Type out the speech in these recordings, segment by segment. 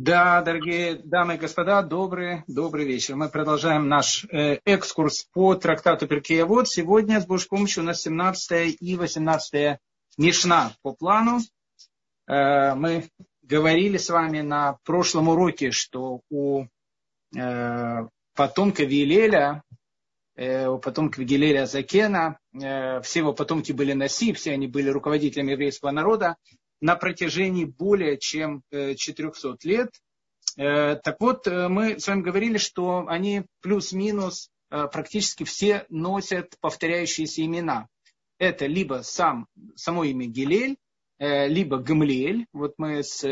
Да, дорогие дамы и господа, добрый, добрый вечер. Мы продолжаем наш э, экскурс по трактату Перкея. Вот сегодня с Божьей помощью у нас 17 и 18 Мишна по плану. Э, мы говорили с вами на прошлом уроке, что у э, потомка Вилеля, э, у потомка Гилеля Закена, э, все его потомки были Наси, все они были руководителями еврейского народа на протяжении более чем 400 э, лет. Э, так вот, э, мы с вами говорили, что они плюс-минус практически все носят повторяющиеся имена. Это либо сам, само имя Гилель, либо Гамлиэль. Вот мы с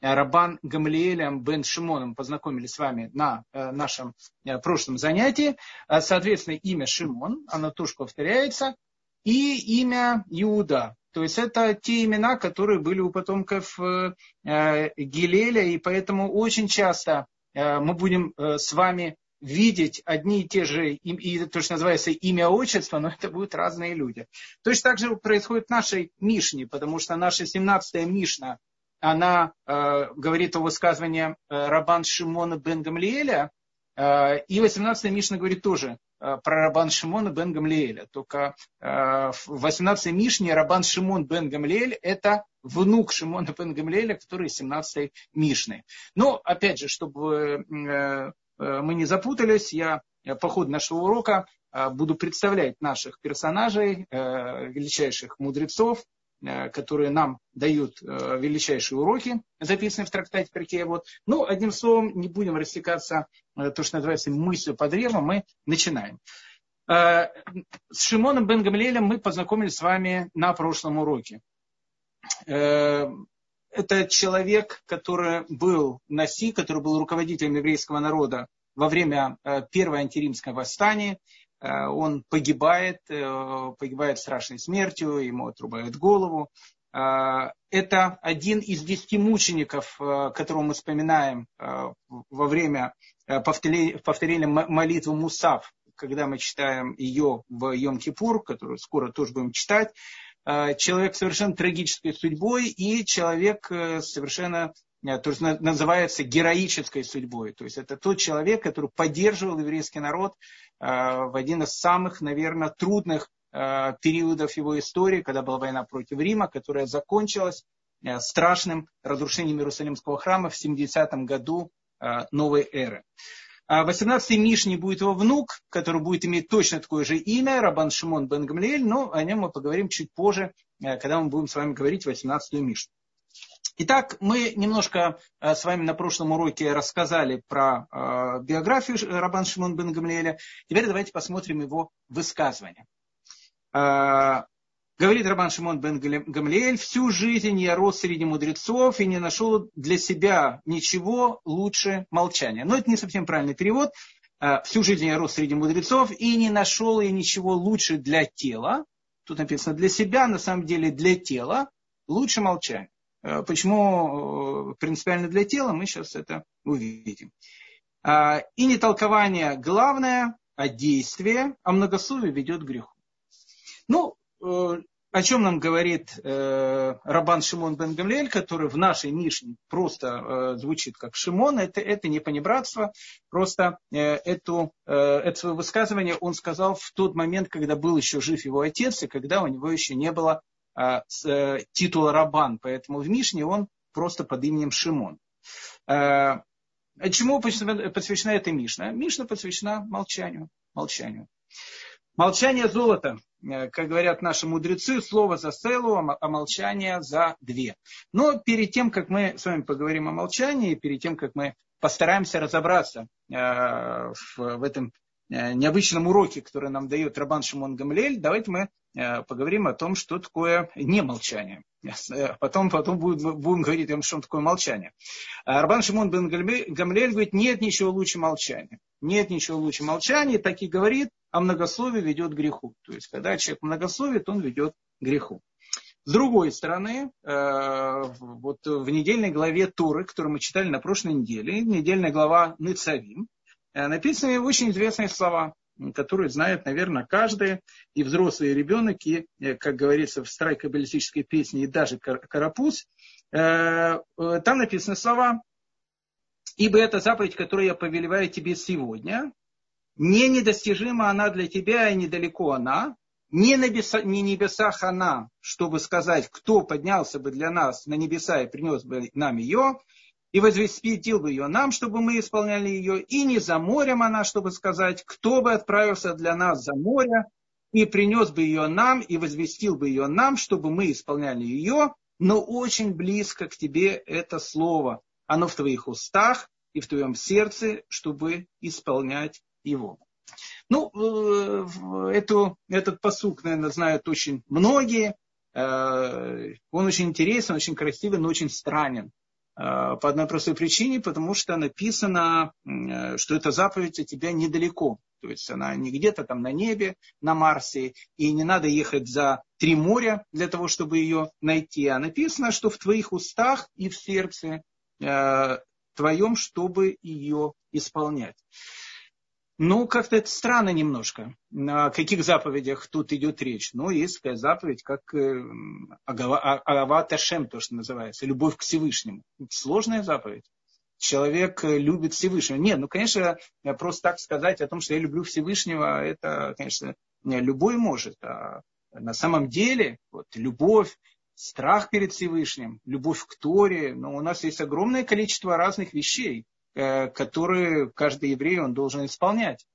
Рабан Гамлиэлем бен Шимоном познакомились с вами на нашем прошлом занятии. Соответственно, имя Шимон, оно тоже повторяется. И имя Иуда. То есть это те имена, которые были у потомков э, э, Гилеля, и поэтому очень часто э, мы будем с вами видеть одни и те же, и то, что называется имя отчество, но это будут разные люди. Точно так же происходит в нашей Мишне, потому что наша 17-я Мишна, она э, говорит о высказывании Рабан Шимона бен Гамлиэля, э, и 18-я Мишна говорит тоже про Рабан Шимона бен Гамлиэля. Только э, в 18 Мишне Рабан Шимон бен Гамлиэль – это внук Шимона бен Гамлиэля, который из 17 Мишны. Но, опять же, чтобы э, мы не запутались, я по ходу нашего урока буду представлять наших персонажей, величайших мудрецов, Э, которые нам дают э, величайшие уроки, записанные в трактате Перкея. Вот. Ну, одним словом, не будем растекаться, э, то, что называется мыслью по древу, мы начинаем. С Шимоном бен Гамлелем мы познакомились с вами на прошлом уроке. Это человек, который был Наси, который был руководителем еврейского народа во время первого антиримского восстания. Э, он погибает, э, погибает страшной смертью, ему отрубают голову. Э, это один из десяти мучеников, которого мы вспоминаем во время повторения молитвы Мусав, когда мы читаем ее в Йом-Кипур, которую скоро тоже будем читать. Человек совершенно трагической судьбой и человек совершенно то есть называется героической судьбой. То есть это тот человек, который поддерживал еврейский народ Э, в один из самых, наверное, трудных э, периодов его истории, когда была война против Рима, которая закончилась э, страшным разрушением Иерусалимского храма в 70-м году новой эры. В 18-й Мишне будет его внук, который будет иметь точно такое же имя, Рабан Шимон бен Гамлиэль, но о нем мы поговорим чуть позже, когда мы будем с вами говорить 18-ю Мишну. Итак, мы немножко э, с вами на прошлом уроке рассказали про э, биографию Рабан Шимон бен Гамлиэля. Теперь давайте посмотрим его высказывание. Э, говорит Рабан Шимон бен Гамлиэль, всю жизнь я рос среди мудрецов и не нашел для себя ничего лучше молчания. Но это не совсем правильный перевод. Всю жизнь я рос среди мудрецов и не нашел я ничего лучше для тела. Тут написано для себя, на самом деле для тела лучше молчания. Э, почему э, принципиально для тела, мы сейчас это увидим. А, и не толкование главное, а действие, а многословие ведет к греху. Ну, э, о чем нам говорит Рабан Шимон бен Гамлель, который в нашей Мишне просто звучит как Шимон, это, это не понебратство, просто эту, это свое высказывание он сказал в тот момент, когда был еще жив его отец, и когда у него еще не было э, титула Рабан, поэтому в Мишне он просто под именем Шимон. А, чему посвящена эта Мишна? Мишна посвящена молчанию. молчанию. Молчание золота, э, как говорят наши мудрецы, слово за целую, а молчание за две. Но перед тем, как мы с вами поговорим о молчании, перед тем, как мы постараемся разобраться э, в этом необычном уроке, который нам дает Рабан Шимон Гамлель, давайте мы Э, поговорим о том, что такое немолчание. Э, потом, потом будем, будем говорить о том, что такое молчание. Арбан Шимон бен Гамлель говорит, нет ничего лучше молчания. Нет ничего лучше молчания, так и говорит, а многословие ведет к греху. То есть, когда человек многословит, он ведет к греху. С другой стороны, э, вот в недельной главе Туры, которую мы читали на прошлой неделе, недельная глава Ныцавим, написаны очень известные слова которые знает, наверное, каждый, и взрослый, и ребенок, и, э, как говорится в старой каббалистической песне, и даже карапуз. Э, э, там написаны слова Ибо это заповедь, которую я повелеваю тебе сегодня, не недостижима она для тебя и недалеко она, не, небеса, не небесах она, чтобы сказать, кто поднялся бы для нас на небеса и принес бы нам ее, и возвестил бы ее нам, чтобы мы исполняли ее, и не за морем она, чтобы сказать, кто бы отправился для нас за море, и принес бы ее нам, и возвестил бы ее нам, чтобы мы исполняли ее, но очень близко к тебе это слово. Оно в твоих устах и в твоем сердце, чтобы исполнять его. Ну, э, эту, этот посук, наверное, знают очень многие. Э, он очень интересен, очень красивый, но очень странен. Э, по одной простой причине, потому что написано, что эта заповедь от тебя недалеко. То есть она не где-то там на небе, на Марсе, и не надо ехать за три моря для того, чтобы ее найти. А написано, что в твоих устах и в сердце э, твоем, чтобы ее исполнять. Ну, как-то это странно немножко. О каких заповедях тут идет речь? Ну, такая заповедь, как э, Агава Ташем, то, что называется, любовь к Всевышнему. Сложная заповедь человек э, любит Всевышнего. Нет, ну, конечно, просто так сказать о том, что я люблю Всевышнего, это, конечно, любой может. А на самом деле, вот, любовь, страх перед Всевышним, любовь к Торе, но ну, у нас есть огромное количество разных вещей, э, которые каждый еврей он должен исполнять.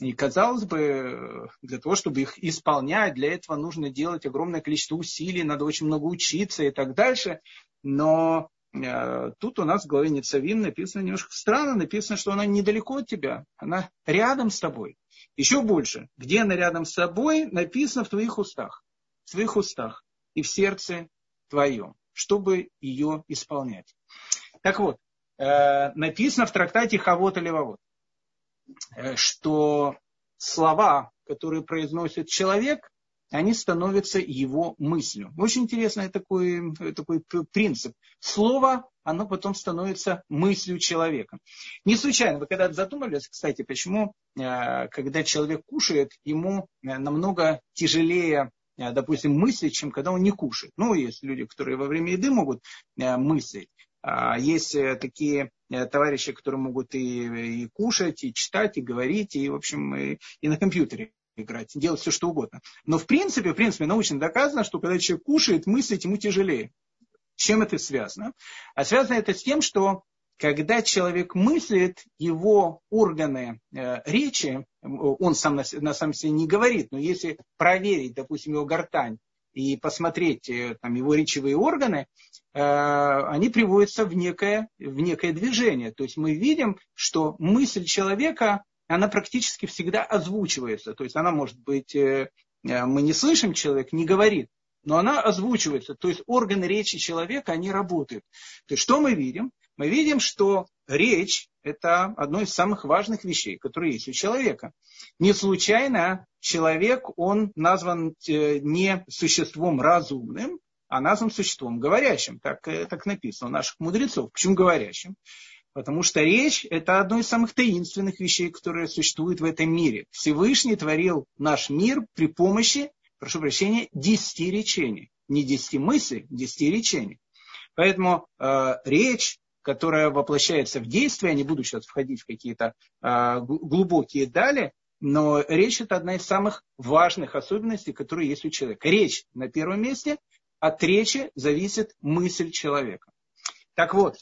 И казалось бы, для того, чтобы их исполнять, для этого нужно делать огромное количество усилий, надо очень много учиться и так дальше. Но Э, тут у нас в главе Ницавин написано немножко странно, написано, что она недалеко от тебя, она рядом с тобой. Еще больше, где она рядом с тобой, написано в твоих устах, в твоих устах и в сердце твоем, чтобы ее исполнять. Так вот, э, написано в трактате Хавот и Левовод, э, что слова, которые произносит человек, они становятся его мыслью. Очень интересный такой, такой принцип. Слово, оно потом становится мыслью человека. Не случайно, вы когда-то задумались, кстати, почему, э, когда человек кушает, ему э, намного тяжелее э, допустим, мыслить, чем когда он не кушает. Ну, есть люди, которые во время еды могут мыслить. А есть такие товарищи, которые могут и, и кушать, и читать, и говорить, и, в общем, и, и на компьютере играть, делать все, что угодно. Но в принципе, в принципе, научно доказано, что когда человек кушает, мыслить ему тяжелее. С чем это связано? А связано это с тем, что когда человек мыслит, его органы э, речи, он сам на, на самом себе не говорит, но если проверить, допустим, его гортань и посмотреть э, там, его речевые органы, э, они приводятся в некое, в некое движение. То есть мы видим, что мысль человека она практически всегда озвучивается. То есть она может быть, э, э, мы не слышим, человек не говорит, но она озвучивается. То есть органы речи человека, они работают. То есть что мы видим? Мы видим, что речь – это одно из самых важных вещей, которые есть у человека. Не случайно человек, он назван э, не существом разумным, а назван существом говорящим. Так, так написано у наших мудрецов. Почему говорящим? Потому что речь – это одно из самых таинственных вещей, которые существуют в этом мире. Всевышний творил наш мир при помощи, прошу прощения, десяти речений. Не десяти мыслей, десяти речений. Поэтому э, речь, которая воплощается в действие, я не буду сейчас входить в какие-то э, глубокие дали, но речь – это одна из самых важных особенностей, которые есть у человека. Речь на первом месте, от речи зависит мысль человека. Так вот,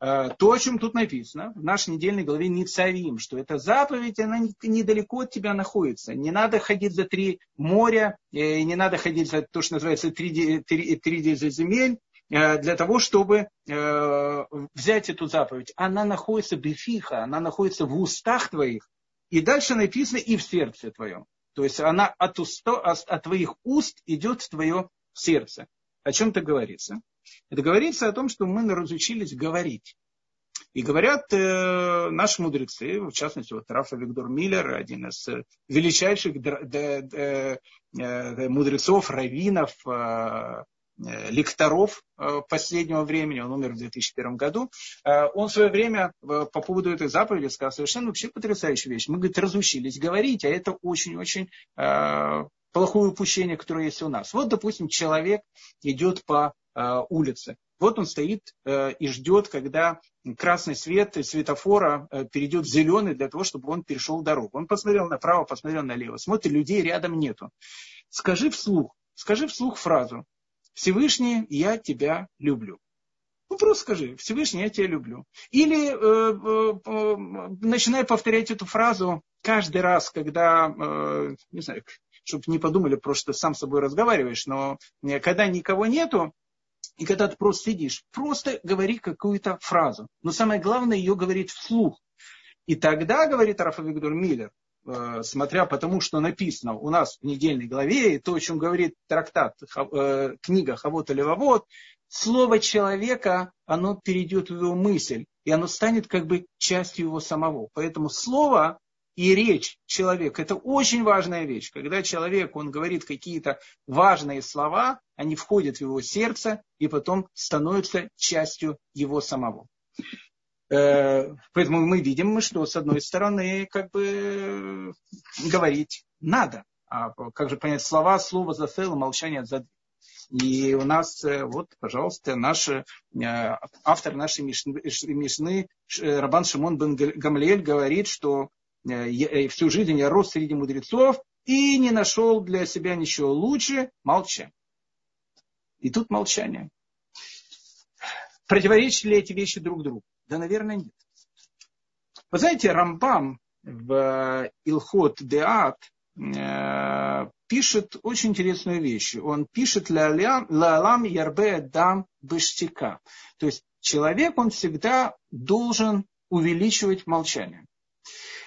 Э, то, о чем тут написано в нашей недельной главе Ницавим, что эта заповедь, она недалеко от тебя находится. Не надо ходить за три моря, э, не надо ходить за то, что называется три, три, три земель, для того, чтобы взять эту заповедь. Она находится бифиха, она находится в устах твоих. И дальше написано и в сердце твоем. То есть она от, уста, от твоих уст идет в твое сердце. О чем это говорится? Это говорится о том, что мы разучились говорить. И говорят э, наши мудрецы, в частности, вот Рафа Виктор Миллер, один из э, величайших э, э, мудрецов, раввинов, э, э, лекторов э, последнего времени, он умер в 2001 году, он в свое время по поводу этой заповеди сказал совершенно вообще потрясающую вещь. Мы, говорит, разучились говорить, а это очень-очень плохое упущение, которое есть у нас. Вот, допустим, человек идет по Э, улицы. Вот он стоит э, и ждет, когда красный свет светофора э, перейдет в зеленый для того, чтобы он перешел дорогу. Он посмотрел направо, посмотрел налево, смотрит, людей рядом нету. Скажи вслух, скажи вслух фразу «Всевышний, я тебя люблю». Ну, просто скажи, Всевышний, я тебя люблю. Или э, э, э, начинай повторять эту фразу каждый раз, когда, э, не знаю, чтобы не подумали, просто сам с собой разговариваешь, но когда никого нету, и когда ты просто сидишь, просто говори какую-то фразу. Но самое главное, ее говорить вслух. И тогда, говорит Рафа Виктор Миллер, смотря по тому, что написано у нас в недельной главе, и то, о чем говорит трактат, э, книга Хавот или Вавот, слово человека, оно перейдет в его мысль, и оно станет как бы частью его самого. Поэтому слово и речь человека – это очень важная вещь. Когда человек, он говорит какие-то важные слова, они входят в его сердце и потом становятся частью его самого. Э, поэтому мы видим, что с одной стороны, как бы говорить надо. А как же понять слова, слово за целое, молчание за И у нас, э, вот, пожалуйста, наш, э, автор нашей Мишны, Рабан Шимон бен Гамлиэль говорит, что всю жизнь я рос среди мудрецов и не нашел для себя ничего лучше молчания. И тут молчание. Противоречат ли эти вещи друг другу? Да, наверное, нет. Вы знаете, Рамбам в Илхот Деат э, пишет очень интересную вещь. Он пишет «Лалам ярбе дам быштика». То есть человек, он всегда должен увеличивать молчание.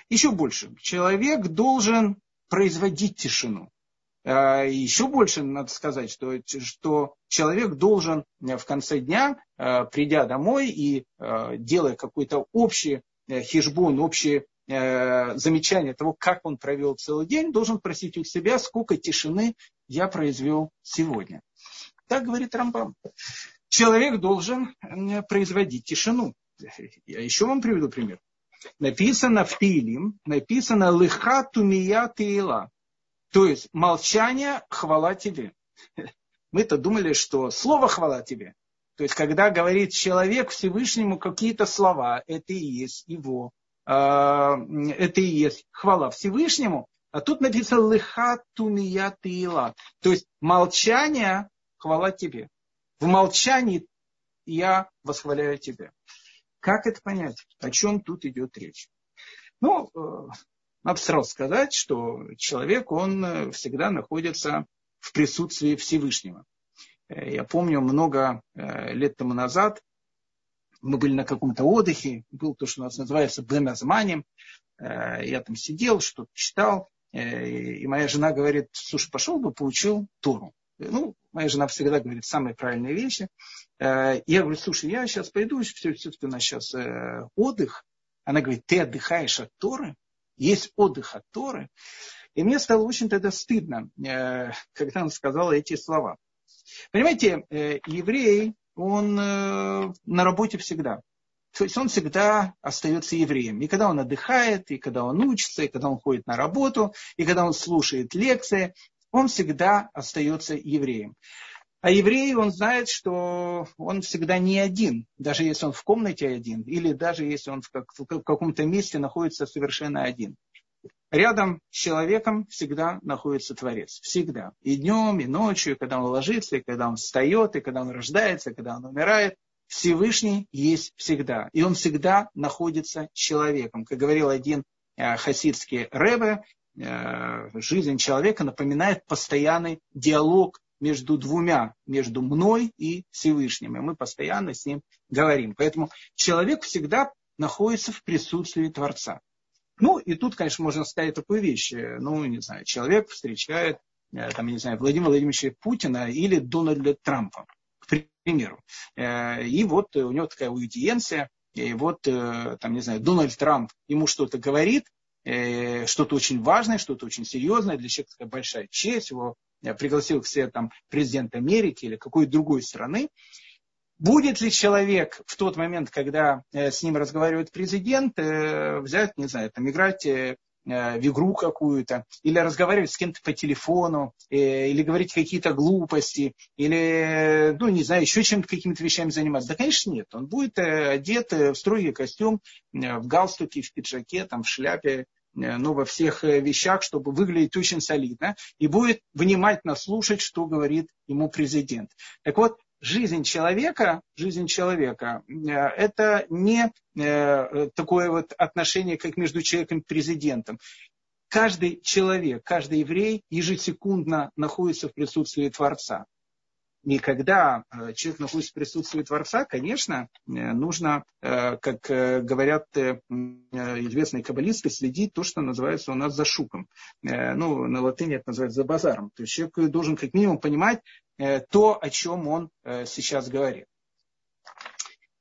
Еще больше. Человек должен производить тишину. А, еще больше надо сказать, что, что человек должен в конце дня, а, придя домой и а, делая какой-то общий э, хижбон, общее э, замечание того, как он провел целый день, должен просить у себя, сколько тишины я произвел сегодня. Так говорит Рамбам. Человек должен производить тишину. Я еще вам приведу пример написано в Тилим, написано лыха тумия тиила. То есть молчание хвала тебе. Мы-то думали, что слово хвала тебе. То есть, когда говорит человек Всевышнему какие-то слова, это и есть его, а, это и есть хвала Всевышнему. А тут написано лыха тумия тиила. То есть молчание хвала тебе. В молчании я восхваляю тебя. Как это понять? О чем тут идет речь? Ну, э, надо сразу сказать, что человек, он э, всегда находится в присутствии Всевышнего. Э, я помню, много лет тому назад мы были на каком-то отдыхе, был то, что у нас называется беназманем. Я там сидел, что-то читал, и моя жена говорит, слушай, пошел бы, получил Тору. Ну, моя жена всегда говорит самые правильные вещи. Э, я говорю, слушай, я сейчас пойду, все-таки у нас сейчас э, отдых. Она говорит, ты отдыхаешь от Торы? Есть отдых от Торы? И мне стало очень тогда стыдно, э, когда она сказала эти слова. Понимаете, еврей, он на работе всегда. То есть он всегда остается евреем. И когда он отдыхает, и когда он учится, и когда он ходит на работу, и когда он слушает лекции, он всегда остается евреем. А еврей, он знает, что он всегда не один, даже если он в комнате один, или даже если он в, как, в каком-то месте находится совершенно один. Рядом с человеком всегда находится Творец. Всегда. И днем, и ночью, и когда он ложится, и когда он встает, и когда он рождается, и когда он умирает. Всевышний есть всегда. И он всегда находится человеком. Как говорил один э, хасидский рэбе, Э, жизнь человека напоминает постоянный диалог между двумя, между мной и Всевышним. И мы постоянно с ним говорим. Поэтому человек всегда находится в присутствии Творца. Ну, и тут, конечно, можно сказать такую вещь. Ну, не знаю, человек встречает, э, там, не знаю, Владимира Владимировича Путина или Дональда Трампа, к примеру. Э, и вот у него такая аудиенция, и вот, там, не знаю, Дональд Трамп ему что-то говорит, Э, что-то очень важное, что-то очень серьезное, для человека такая большая честь, его пригласил к себе там президент Америки или какой-то другой страны. Будет ли человек в тот момент, когда э, с ним разговаривает президент, э, взять, не знаю, там, играть в игру какую-то, или разговаривать с кем-то по телефону, или говорить какие-то глупости, или, ну, не знаю, еще чем-то, какими-то вещами заниматься. Да, конечно, нет. Он будет одет в строгий костюм, в галстуке, в пиджаке, там, в шляпе, ну, во всех вещах, чтобы выглядеть очень солидно, и будет внимательно слушать, что говорит ему президент. Так вот, жизнь человека, жизнь человека, э, это не э, такое вот отношение, как между человеком и президентом. Каждый человек, каждый еврей ежесекундно находится в присутствии Творца. И когда э, человек находится в присутствии Творца, конечно, нужно, как говорят известные каббалисты, следить то, что называется у нас за шуком. Ну, на латыни это называется за базаром. То есть человек должен как минимум понимать, Э, то, о чем он э, сейчас говорит.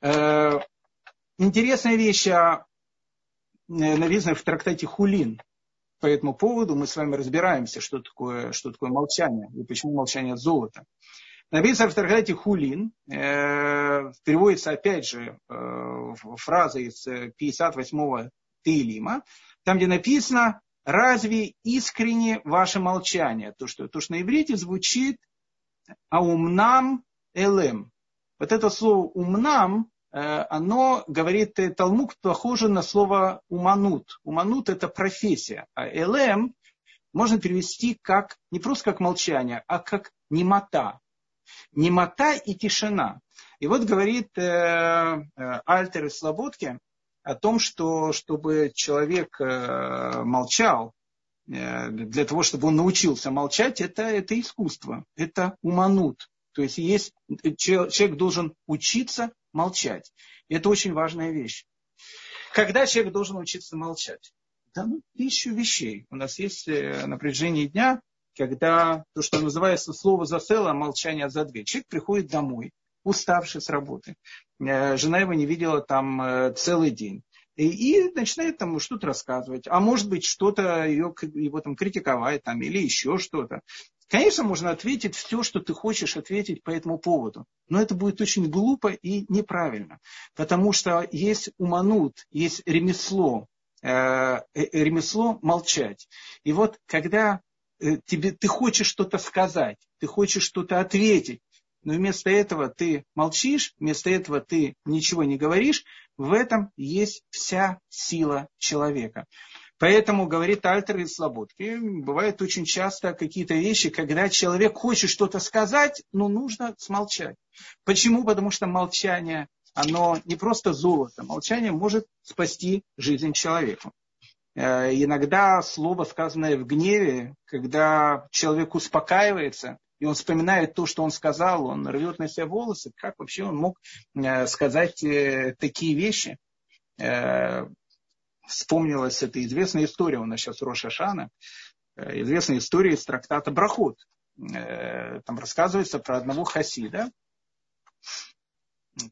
Э, интересная вещь написана в трактате Хулин. По этому поводу мы с вами разбираемся, что такое, что такое молчание и почему молчание золото. Написано в трактате Хулин, переводится опять же фраза из 58-го Тейлима, там, где написано, разве искренне ваше молчание? То, что, то, что на иврите звучит а умнам элем. Вот это слово умнам, э, оно, говорит Талмук, похоже на слово уманут. Уманут это профессия, а элем можно перевести как, не просто как молчание, а как немота. Немота и тишина. И вот говорит э, э, Альтер из Слободки о том, что чтобы человек э, молчал, Э, для того, чтобы он научился молчать, это, это искусство, это уманут. То есть, есть человек должен учиться молчать. И это очень важная вещь. Когда человек должен учиться молчать? Да, ну, тысячу вещей. У нас есть э, напряжение дня, когда то, что называется слово засела, молчание за дверь. Человек приходит домой, уставший с работы. Э, жена его не видела там целый день и начинает там что-то рассказывать. А может быть, что-то ее, его там критиковать там, или еще что-то. Конечно, можно ответить все, что ты хочешь ответить по этому поводу. Но это будет очень глупо и неправильно. Потому что есть уманут, есть ремесло. Э, э ремесло молчать. И вот когда э, тебе, ты хочешь что-то сказать, ты хочешь что-то ответить, но вместо этого ты молчишь, вместо этого ты ничего не говоришь, в этом есть вся сила человека. Поэтому, говорит Альтер из Слободки, бывает очень часто какие-то вещи, когда человек хочет что-то сказать, но нужно смолчать. Почему? Потому что молчание, оно не просто золото. Молчание может спасти жизнь человеку. Э, иногда слово, сказанное в гневе, когда человек успокаивается, и он вспоминает то, что он сказал, он рвет на себя волосы, как вообще он мог э, сказать э, такие вещи. Вспомнилась эта известная история, у нас сейчас Роша Шана, известная история из трактата Брахот. Там рассказывается про одного хасида,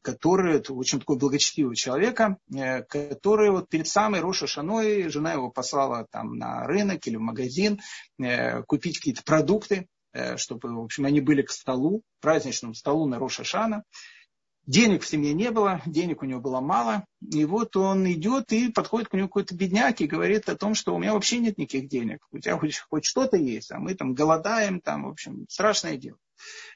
который, очень такой благочестивый человека, который вот перед самой Роша Шаной, жена его послала там на рынок или в магазин купить какие-то продукты. Э, чтобы, в общем, они были к столу, праздничному столу на Рошашана. Денег в семье не было, денег у него было мало. И вот он идет и подходит к нему какой-то бедняк и говорит о том, что у меня вообще нет никаких денег. У тебя хоть, хоть что-то есть, а мы там голодаем, там, в общем, страшное дело.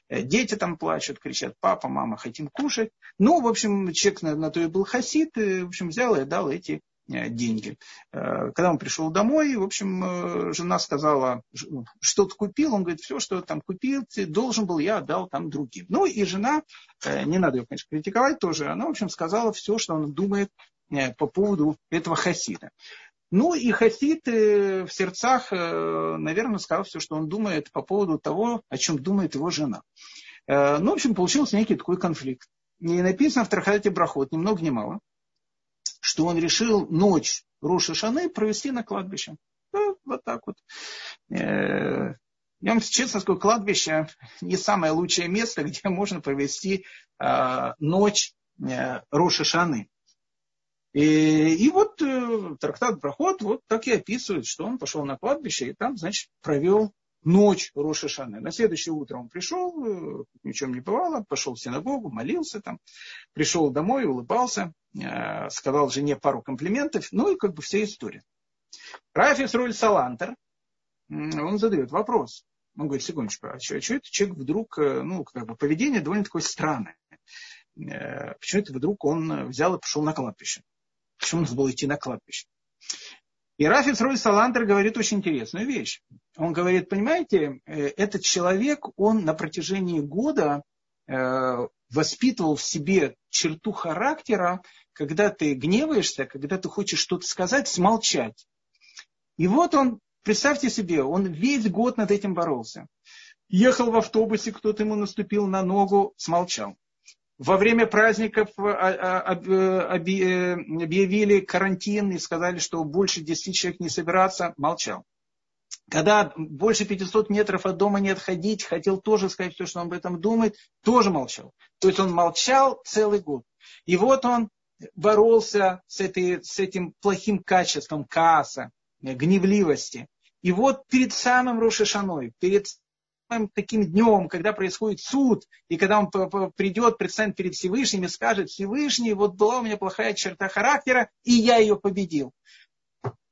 Э, дети там плачут, кричат, папа, мама, хотим кушать. Ну, в общем, человек на, на то и был хасид, и, в общем, взял и дал эти Э, деньги. Э, когда он пришел домой, в общем, жена сказала, что ты купил? Он говорит, все, что там купил, ты должен был, я отдал там другим. Ну и жена, не надо ее, конечно, критиковать тоже, она, в общем, сказала все, что она думает по поводу этого хасида. Ну и хасид в сердцах, наверное, сказал все, что он думает по поводу того, о чем думает его жена. Ну, в общем, получился некий такой конфликт. И написано в Трахате Брахот, ни много ни мало, что он решил ночь Роша Шаны провести на кладбище. Вот так вот. Э, я вам честно скажу, кладбище не самое лучшее место, где можно провести э, ночь э, Роша Шаны. И, и вот трактат Проход вот так и описывает, что он пошел на кладбище и там, значит, провел ночь Роша Шаны. На следующее утро он пришел, ничем не бывало, пошел в синагогу, молился там, пришел домой, улыбался, Э, сказал жене пару комплиментов, ну и как бы вся история. Рафис Руль Салантер, он задает вопрос. Он говорит, секундочку, а что, а что это человек вдруг, э, ну, как бы поведение довольно такое странное. Э, почему это вдруг он взял и пошел на кладбище? Почему он забыл идти на кладбище? И Рафис Рой Саландер говорит очень интересную вещь. Он говорит, понимаете, э, этот человек, он на протяжении года воспитывал в себе черту характера, когда ты гневаешься, когда ты хочешь что-то сказать, смолчать. И вот он Представьте себе, он весь год над этим боролся. Ехал в автобусе, кто-то ему наступил на ногу, смолчал. Во время праздников а, а, э, объявили карантин и сказали, что больше 10 человек не собираться, молчал. Когда больше 500 метров от дома не отходить, хотел тоже сказать все, что он об этом думает, тоже молчал. То есть он молчал целый год. И вот он боролся с, этой, с этим плохим качеством кааса, гневливости. И вот перед самым Рошашаной, перед таким днем, когда происходит суд, и когда он придет, предстанет перед Всевышним и скажет, Всевышний, вот была у меня плохая черта характера, и я ее победил.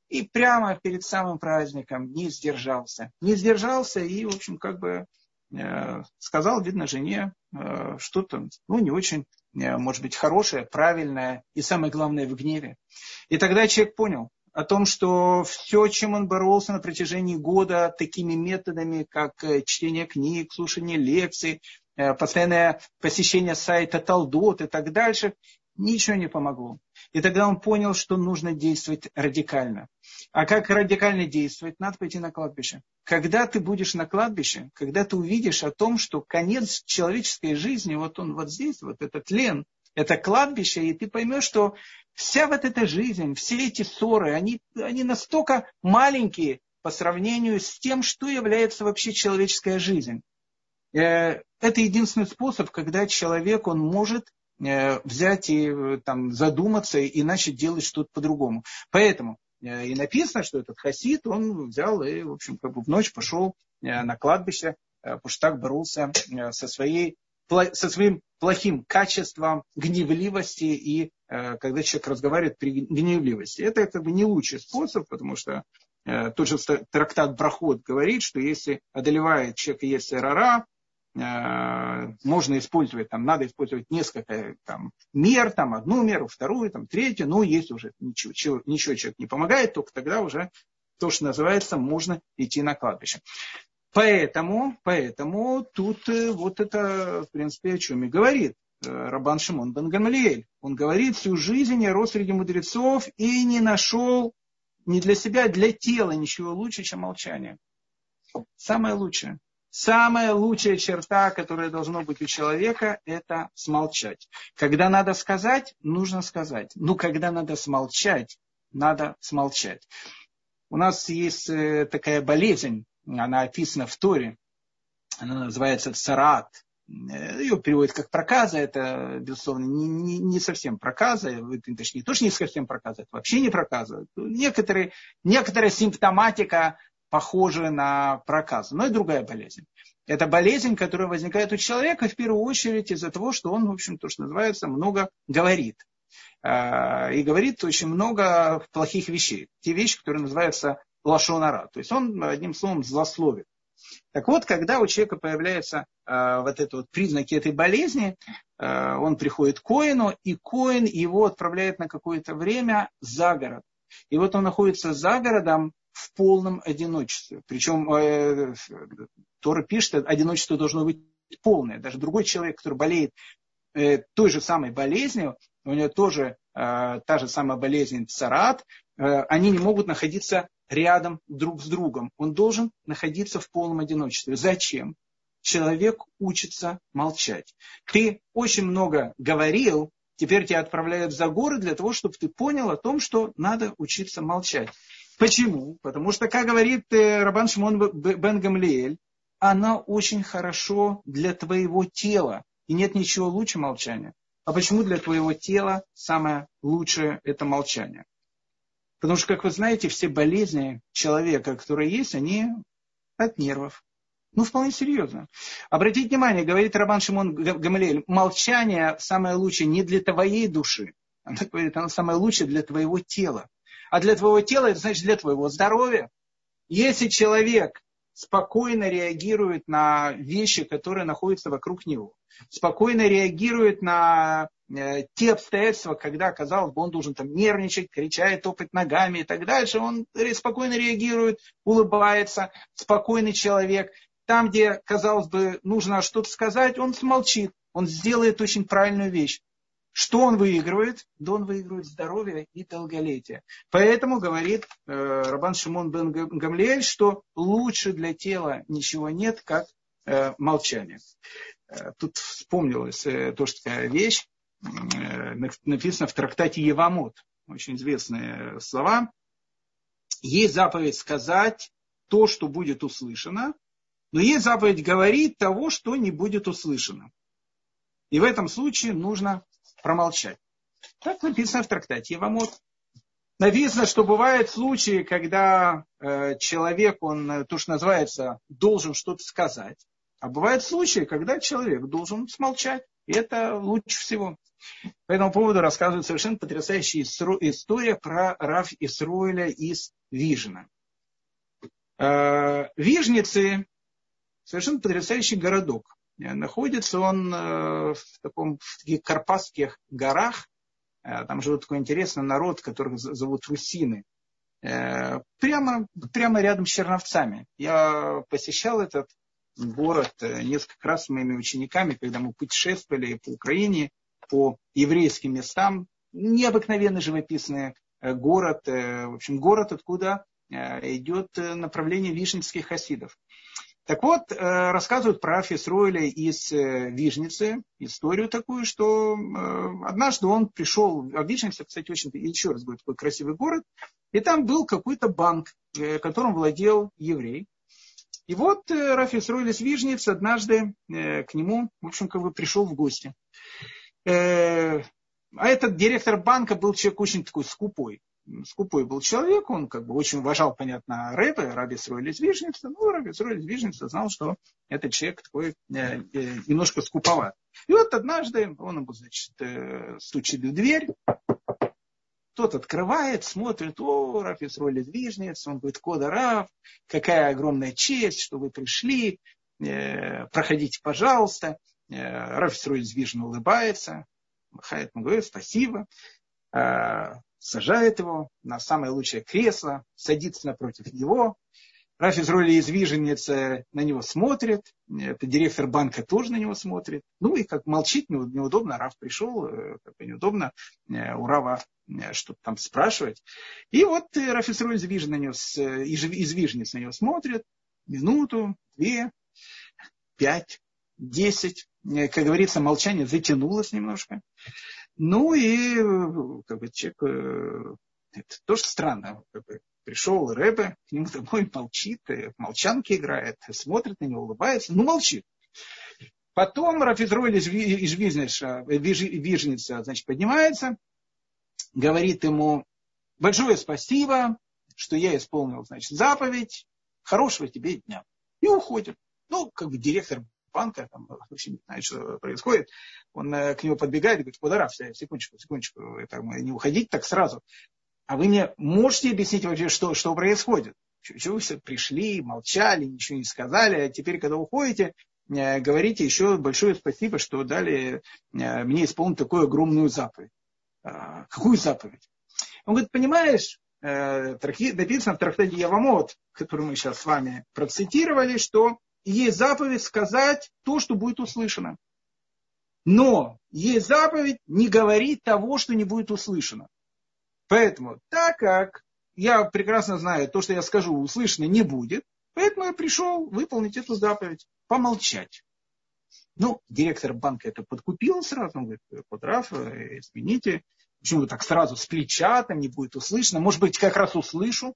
И прямо перед самым праздником не сдержался. Не сдержался и, в общем, как бы э, сказал, видно, жене э, что-то, ну, не очень, э, может быть, хорошее, правильное и, самое главное, в гневе. И тогда человек понял, о том, что все, чем он боролся на протяжении года такими методами, как э, чтение книг, слушание лекций, э, постоянное посещение сайта Талдот и так дальше, ничего не помогло. И тогда он понял, что нужно действовать радикально. А как радикально действовать? Надо пойти на кладбище. Когда ты будешь на кладбище, когда ты увидишь о том, что конец человеческой жизни, вот он вот здесь, вот этот тлен, это кладбище, и ты поймешь, что вся вот эта жизнь, все эти ссоры, они, они настолько маленькие по сравнению с тем, что является вообще человеческая жизнь. Э, это единственный способ, когда человек, он может э, взять и э, там, задуматься и начать делать что-то по-другому. Поэтому и написано, что этот хасид, он взял и, в общем, как бы в ночь пошел на кладбище, потому что так боролся со своей со своим плохим качеством гневливости и э, когда человек разговаривает при гневливости. Это как бы не лучший способ, потому что э, тот же трактат Брахот говорит, что если одолевает человека есть рара, э, можно использовать, там, надо использовать несколько там, мер, там, одну меру, вторую, там, третью, но если уже ничего, ничего человек не помогает, только тогда уже то, что называется, можно идти на кладбище. Поэтому, поэтому тут э, вот это, в принципе, о чем и говорит э, Рабан Шимон бен Гамлиэль. Он говорит, всю жизнь я рос среди мудрецов и не нашел не для себя, для тела ничего лучше, чем молчание. Самое лучшее. Самая лучшая черта, которая должна быть у человека, это смолчать. Когда надо сказать, нужно сказать. Но когда надо смолчать, надо смолчать. У нас есть э, такая болезнь, она описана в Торе, она называется царат. Ее переводят как проказа, это, безусловно, не, не, не совсем проказа, точнее, тоже не совсем проказа, это вообще не проказа. Некоторые, некоторая симптоматика похожа на проказу, но и другая болезнь. Это болезнь, которая возникает у человека в первую очередь из-за того, что он, в общем, то, что называется, много говорит. А, и говорит очень много плохих вещей. Те вещи, которые называются лошонара. То есть он, одним словом, злословит. Так вот, когда у человека появляются э, вот это вот признаки этой болезни, э, он приходит к Коину, и Коин его отправляет на какое-то время за город. И вот он находится за городом в полном одиночестве. Причем э, Тора пишет, одиночество должно быть полное. Даже другой человек, который болеет э, той же самой болезнью, у него тоже э, та же самая болезнь царат, э, они не могут находиться рядом друг с другом. Он должен находиться в полном одиночестве. Зачем? Человек учится молчать. Ты очень много говорил, теперь тебя отправляют за горы для того, чтобы ты понял о том, что надо учиться молчать. Почему? Потому что, как говорит э, Рабан Шимон бен Гамлиэль, она очень хорошо для твоего тела. И нет ничего лучше молчания. А почему для твоего тела самое лучшее это молчание? Потому что, как вы знаете, все болезни человека, которые есть, они от нервов. Ну, вполне серьезно. Обратите внимание, говорит Рабан Шимон Гамалиэль, молчание самое лучшее не для твоей души. Она говорит, оно самое лучшее для твоего тела. А для твоего тела это значит для твоего здоровья. Если человек спокойно реагирует на вещи, которые находятся вокруг него, спокойно реагирует на э, те обстоятельства, когда, казалось бы, он должен там нервничать, кричать, топать ногами и так дальше, он спокойно реагирует, улыбается, спокойный человек. Там, где, казалось бы, нужно что-то сказать, он смолчит, он сделает очень правильную вещь. Что он выигрывает? Да он выигрывает здоровье и долголетие. Поэтому говорит э, Рабан Шимон бен Гамлиэль, что лучше для тела ничего нет, как э, молчание. Э, тут вспомнилась э, тоже вещь, э, написано в трактате Евамот. Очень известные слова. Есть заповедь сказать то, что будет услышано, но есть заповедь говорить того, что не будет услышано. И в этом случае нужно промолчать. Так написано в трактате Ивамот. Написано, что бывают случаи, когда э, человек, он, э, то, что называется, должен что-то сказать. А бывают случаи, когда человек должен смолчать. И это лучше всего. По этому поводу рассказывает совершенно потрясающая история про Раф Исруэля из Вижина. Э, Вижницы – совершенно потрясающий городок. Э, находится он э, в, таком, в таких Карпатских горах. Там живет такой интересный народ, которых зовут русины. Прямо, прямо рядом с Черновцами. Я посещал этот город несколько раз с моими учениками, когда мы путешествовали по Украине, по еврейским местам. Необыкновенно живописный город. В общем, город, откуда идет направление вишенских хасидов. Так вот, э, рассказывают про Фисруэля из э, Вижницы, историю такую, что э, однажды он пришел, а Вижница, кстати, очень, еще раз говорю, такой красивый город, и там был какой-то банк, которым владел еврей. И вот Рафи Исруэль из Вижницы однажды к нему, в общем, как бы пришел в гости. А этот директор банка был человек очень такой скупой скупой был человек, он как бы очень уважал, понятно, рэпы, Раби Срой из Вижницы, но Раби Срой из Вижницы знал, что этот человек такой э, э, немножко скуповат. И вот однажды он ему, значит, э, стучит в дверь, тот открывает, смотрит, о, Раф Исроль из Вижницы, он говорит, Кода Раф, какая огромная честь, что вы пришли, э, проходите, пожалуйста. Э, Раф Исроль из Вижны улыбается, махает, ему говорит, спасибо. Э, сажает его на самое лучшее кресло, садится напротив него. Раф из роли извиженницы на него смотрит, это директор банка тоже на него смотрит. Ну и как молчит, неудобно, Раф пришел, э, как бы неудобно э, у Рава э, что-то там спрашивать. И вот Раф из роли на него, извиженец на него смотрит, минуту, две, пять, десять. Как говорится, молчание затянулось немножко. Ну и как бы, человек, это тоже странно. Как бы, пришел Рэбе, к нему домой молчит, э, в молчанке играет, смотрит на него, улыбается, ну молчит. Потом Рафизроль из Вижница, Вижница значит, поднимается, говорит ему, большое спасибо, что я исполнил значит, заповедь, хорошего тебе дня. И уходит. Ну, как бы директор банка, там вообще не знает, что происходит, он э, к нему подбегает и говорит, Кударав, секундочку, секундочку, это, не уходить так сразу. А вы мне можете объяснить вообще, что, что происходит? Чего вы все пришли, молчали, ничего не сказали, а теперь, когда уходите, э, говорите еще большое спасибо, что дали э, мне исполнить такую огромную заповедь. А, какую заповедь? Он говорит, понимаешь, написано в трактате Явамот, который мы сейчас с вами процитировали, что есть заповедь сказать то, что будет услышано. Но есть заповедь не говорить того, что не будет услышано. Поэтому, так как я прекрасно знаю, то, что я скажу, услышано не будет, поэтому я пришел выполнить эту заповедь, помолчать. Ну, директор банка это подкупил сразу, он говорит, Подрав, измените, почему так сразу с плеча, там не будет услышано, может быть, как раз услышу.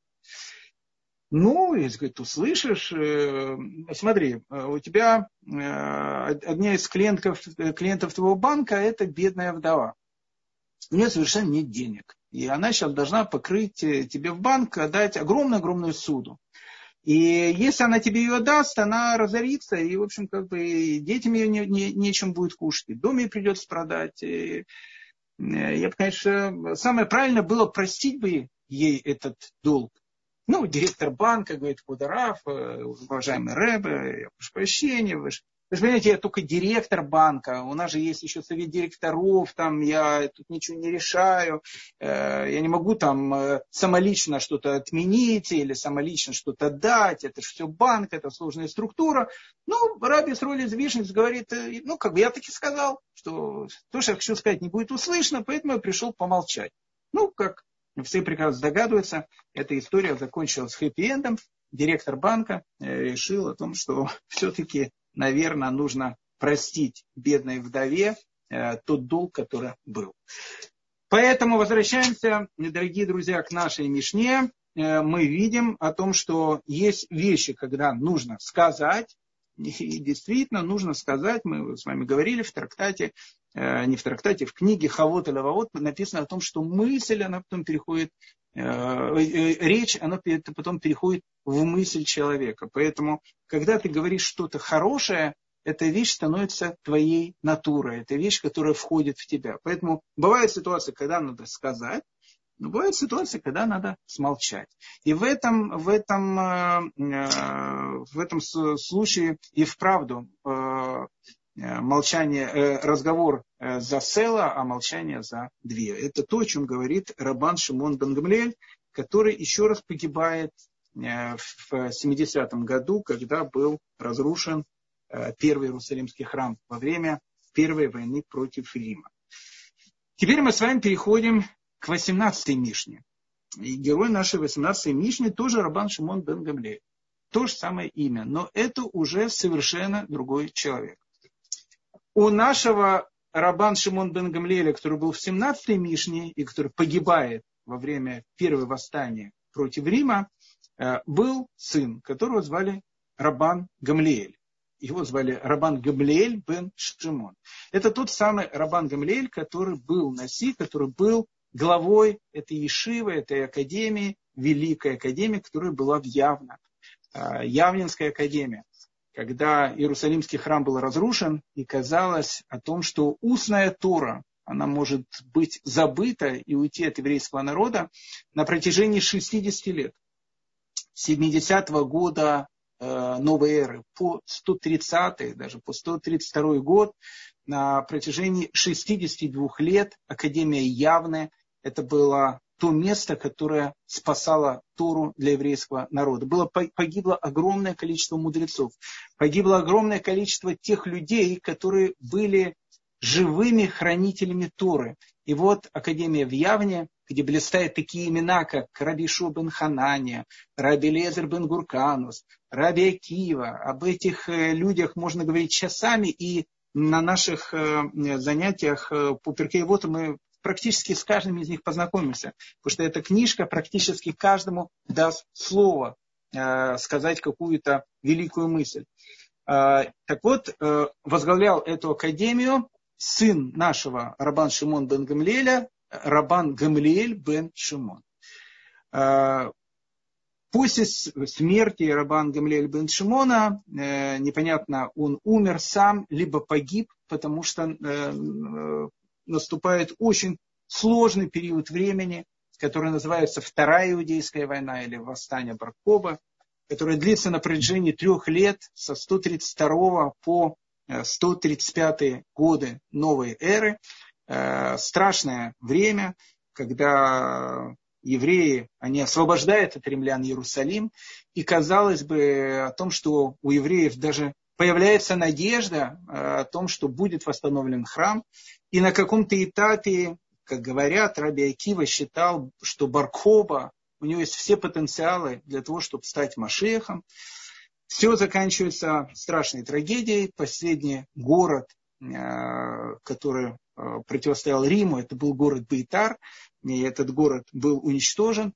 Ну, если говорит, услышишь, э, смотри, э, у тебя э, одна из клиентов, клиентов твоего банка это бедная вдова. У нее совершенно нет денег. И она сейчас должна покрыть тебе в банк, дать огромную-огромную суду. И если она тебе ее даст, она разорится, и, в общем, как бы детям ее не, не, нечем будет кушать, и дом ей придется продать. И, я бы, конечно, самое правильное было простить бы ей этот долг. Ну, директор банка говорит, Кудараф, э, уважаемый Рэбе, я прошу прощения, вы же вы же понимаете, я только директор банка, у нас же есть еще совет директоров, там я тут ничего не решаю, э, я не могу там э, самолично что-то отменить или самолично что-то дать, это же все банк, это сложная структура. Ну, Раби Сролис Вишниц говорит, э, ну, как бы я таки сказал, что то, что я хочу сказать, не будет услышано, поэтому я пришел помолчать. Ну, как все прекрасно догадываются, эта история закончилась хэппи-эндом. Директор банка решил о том, что все-таки наверное, нужно простить бедной вдове э, тот долг, который был. Поэтому возвращаемся, дорогие друзья, к нашей Мишне. Э, мы видим о том, что есть вещи, когда нужно сказать, и действительно нужно сказать, мы с вами говорили в трактате, не в трактате, в книге Хавот и Лаваот написано о том, что мысль, она потом переходит, речь, она потом переходит в мысль человека. Поэтому, когда ты говоришь что-то хорошее, эта вещь становится твоей натурой, это вещь, которая входит в тебя. Поэтому бывают ситуации, когда надо сказать, но бывают ситуации, когда надо смолчать. И в этом, в этом, э, э, в этом случае и вправду э, молчание, разговор за села, а молчание за две. Это то, о чем говорит Рабан Шимон Бенгамлель, который еще раз погибает Э, в 70-м году, когда был разрушен э, первый Иерусалимский храм во время Первой войны против Рима. Теперь мы с вами переходим к 18-й Мишне. И герой нашей 18-й Мишни тоже Рабан Шимон бен. То же самое имя, но это уже совершенно другой человек. У нашего Рабан Шимон бен Гамлеля, который был в 17-й Мишне и который погибает во время первого восстания против Рима, Э, был сын, которого звали Рабан Гамлиэль. Его звали Рабан Гамлиэль бен Шимон. Это тот самый Рабан Гамлиэль, который был Наси, который был главой этой Ешивы, этой академии, Великой академии, которая была в Явно. Э, Явнинская академия. Когда Иерусалимский храм был разрушен, и казалось о том, что устная Тора, она может быть забыта и уйти от еврейского народа на протяжении 60 лет. 70-го года э, новой эры по 130-й, даже по 132 год, на протяжении 62 лет Академия Явная, это было то место, которое спасало Тору для еврейского народа. Было, погибло огромное количество мудрецов, погибло огромное количество тех людей, которые были живыми хранителями Торы. И вот Академия в Явне где блистают такие имена, как Раби Шубен Ханания, Раби Лезер бен Гурканус, Раби Акива. Об этих э, людях можно говорить часами, и на наших э, занятиях э, по Перкеевоту мы практически с каждым из них познакомимся, потому что эта книжка практически каждому даст слово сказать какую-то великую мысль. Так вот, возглавлял эту академию сын нашего Рабан Шимон бен Гамлеля, Рабан Гамлиэль бен Шимон. А, после смерти Рабан Гамлиэль бен Шимона, э, непонятно, он умер сам, либо погиб, потому что э, наступает очень сложный период времени, который называется Вторая Иудейская война или Восстание Баркоба, которое длится на протяжении трех лет со 132 по 135 э, годы новой эры. Э, страшное время, когда евреи, они освобождают от римлян Иерусалим, и казалось бы о том, что у евреев даже появляется надежда э, о том, что будет восстановлен храм, и на каком-то этапе, как говорят, Раби Акива считал, что Баркоба, у него есть все потенциалы для того, чтобы стать Машехом. Все заканчивается страшной трагедией. Последний город, э, который Э, противостоял Риму, это был город Бейтар, и этот город был уничтожен.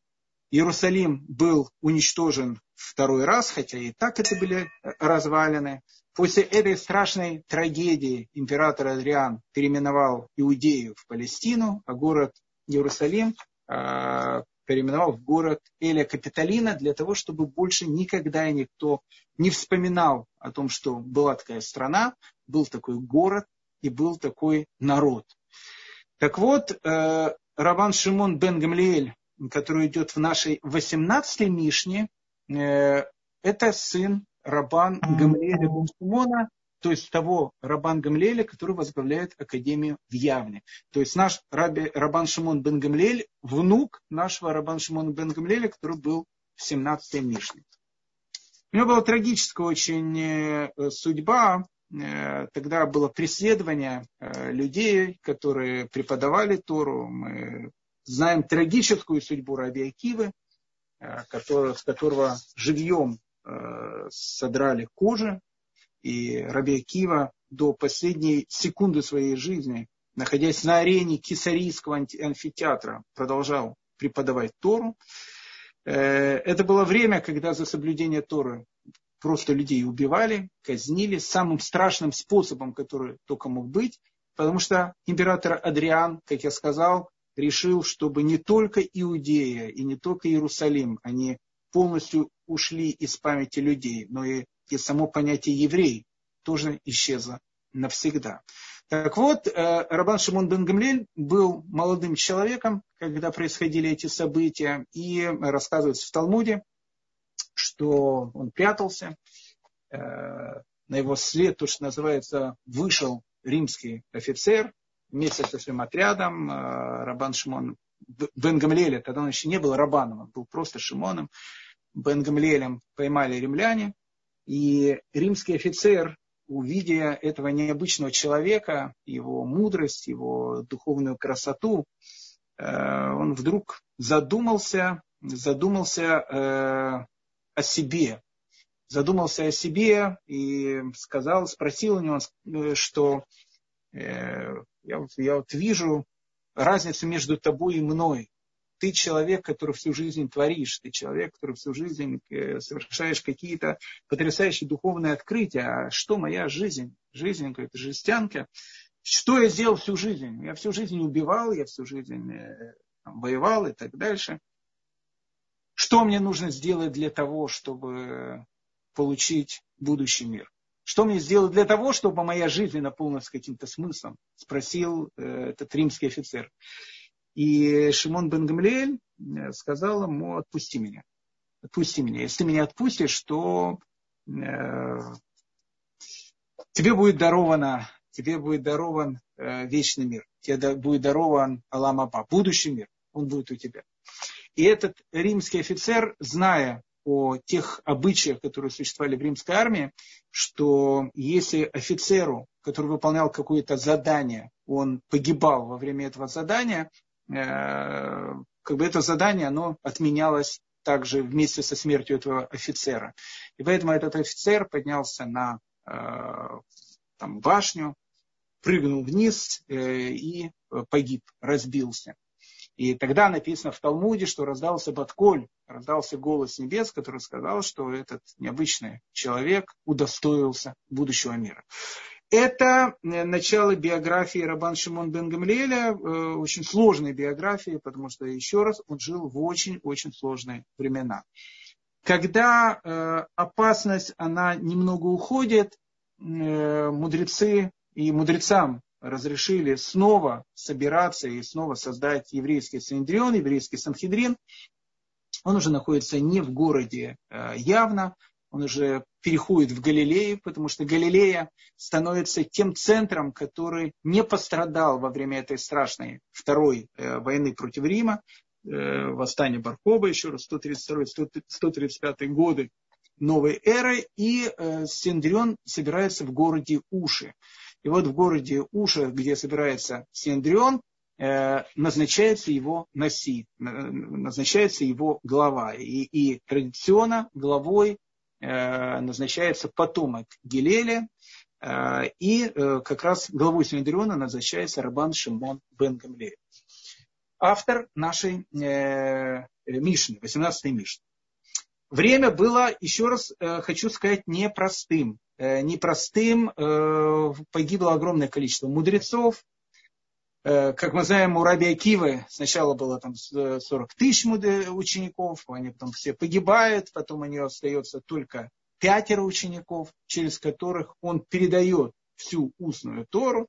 Иерусалим был уничтожен второй раз, хотя и так это были развалины. После этой страшной трагедии император Адриан переименовал Иудею в Палестину, а город Иерусалим э, переименовал в город Эля Капитолина для того, чтобы больше никогда никто не вспоминал о том, что была такая страна, был такой город, и был такой народ. Так вот, э, Раван Шимон бен Гамлиэль который идет в нашей 18-й Мишне, э, это сын Рабан Гамлеля бен Шимона, то есть того Рабан Гамлеля, который возглавляет Академию в Явне. То есть наш Раби, Рабан Шимон бен Гамлель, внук нашего Рабан Шимона бен Гамлеля, который был в 17-й Мишне. У него была трагическая очень э, судьба. Э, тогда было преследование э, людей, которые преподавали Тору. Мы знаем трагическую судьбу Раби Акивы, который, с которого живьем содрали кожу. И Раби Акива до последней секунды своей жизни, находясь на арене Кисарийского амфитеатра, продолжал преподавать Тору. Э, это было время, когда за соблюдение Торы просто людей убивали, казнили самым страшным способом, который только мог быть, потому что император Адриан, как я сказал, решил, чтобы не только Иудея и не только Иерусалим, они полностью ушли из памяти людей, но и, и само понятие еврей тоже исчезло навсегда. Так вот, э, Рабан Шимон бен Гамлель был молодым человеком, когда происходили эти события, и рассказывается в Талмуде, что он прятался, э, на его след, то, что называется, вышел римский офицер вместе со своим отрядом, э, Рабан Шимон бен Гамлеля, тогда он еще не был Рабаном, он был просто Шимоном, бен Гамлелем поймали римляне, и римский офицер увидя этого необычного человека, его мудрость, его духовную красоту, э, он вдруг задумался, задумался э, о себе, задумался о себе и сказал, спросил у него, э, я, я вот вижу разницу между тобой и мной ты человек, который всю жизнь творишь, ты человек, который всю жизнь э, совершаешь какие-то потрясающие духовные открытия. А что моя жизнь? Жизнь какая-то жестянка. Что я сделал всю жизнь? Я всю жизнь убивал, я всю жизнь э, там, воевал и так дальше. Что мне нужно сделать для того, чтобы получить будущий мир? Что мне сделать для того, чтобы моя жизнь наполнилась каким-то смыслом? Спросил э, этот римский офицер. И Шимон бен Гамлиэль э, сказал ему, отпусти меня. Отпусти меня. Если ты меня отпустишь, то э, тебе будет даровано, тебе будет дарован э, вечный мир. Тебе будет дарован Алам Аба, будущий мир. Он будет у тебя. И этот римский офицер, зная о тех обычаях, которые существовали в римской армии, что если офицеру, который выполнял какое-то задание, он погибал во время этого задания, Э, как бы это задание, оно отменялось также вместе со смертью этого офицера. И поэтому этот офицер поднялся на э, там, башню, прыгнул вниз э, и погиб, разбился. И тогда написано в Талмуде, что раздался Батколь, раздался голос небес, который сказал, что этот необычный человек удостоился будущего мира. Это э, начало биографии Рабан Шимон бен Гамлеля, э, очень сложной биографии, потому что, еще раз, он жил в очень-очень сложные времена. Когда э, опасность, она немного уходит, мудрецы и мудрецам разрешили снова собираться и снова создать еврейский Синедрион, еврейский Санхедрин. Он уже находится не в городе явно, он уже переходит в Галилею, потому что Галилея становится тем центром, который не пострадал во время этой страшной второй э, войны против Рима, э, восстания Баркоба, еще раз, 132-135 годы новой эры, и э, Синдрион собирается в городе Уши. И вот в городе Уши, где собирается Синдрион, э, назначается его носи, назначается его глава. И, и традиционно главой Э, назначается потомок Гилеля, э, и э, как раз главой Синедриона назначается Рабан Шимон бен Гамлея. Автор нашей Мишни, 18-й Мишни. Время было, еще раз хочу сказать, непростым. Непростым погибло огромное количество мудрецов, Э, как мы знаем, у Раби Акивы сначала было там 40 тысяч учеников, они потом все погибают, потом у нее остается только пятеро учеников, через которых он передает всю устную Тору.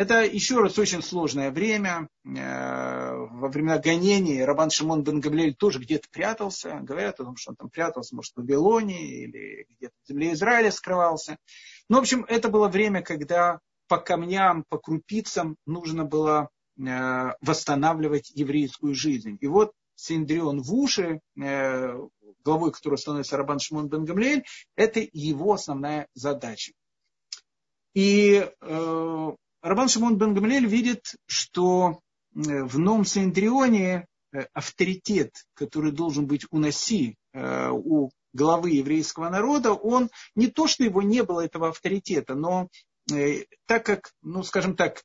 Это еще раз очень сложное время. Э, во времена гонений Рабан Шимон бен Гамлель тоже где-то прятался. Говорят о том, что он там прятался, может, в Вавилоне или где-то в земле Израиля скрывался. Ну, в общем, это было время, когда по камням, по крупицам нужно было э, восстанавливать еврейскую жизнь. И вот Синдрион в уши, э, главой которого становится Рабан Шимон бен Гамлель, это его основная задача. И Рабан Шимон бен Гамлель видит, что э, в Новом Сандрионе э, авторитет, который должен быть у Наси, э, у главы еврейского народа, он не то, что его не было, этого авторитета, но так как, ну, скажем так,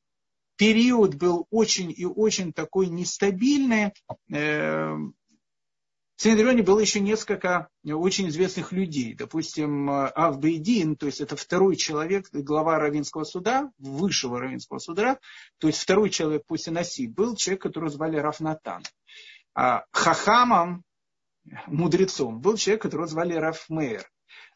период был очень и очень такой нестабильный, в Синедрионе было еще несколько очень известных людей. Допустим, Авбейдин, то есть это второй человек, глава Равинского суда, высшего Равинского суда, то есть второй человек после Наси, был человек, которого звали Рафнатан. А Хахамом, мудрецом, был человек, которого звали Рафмейр.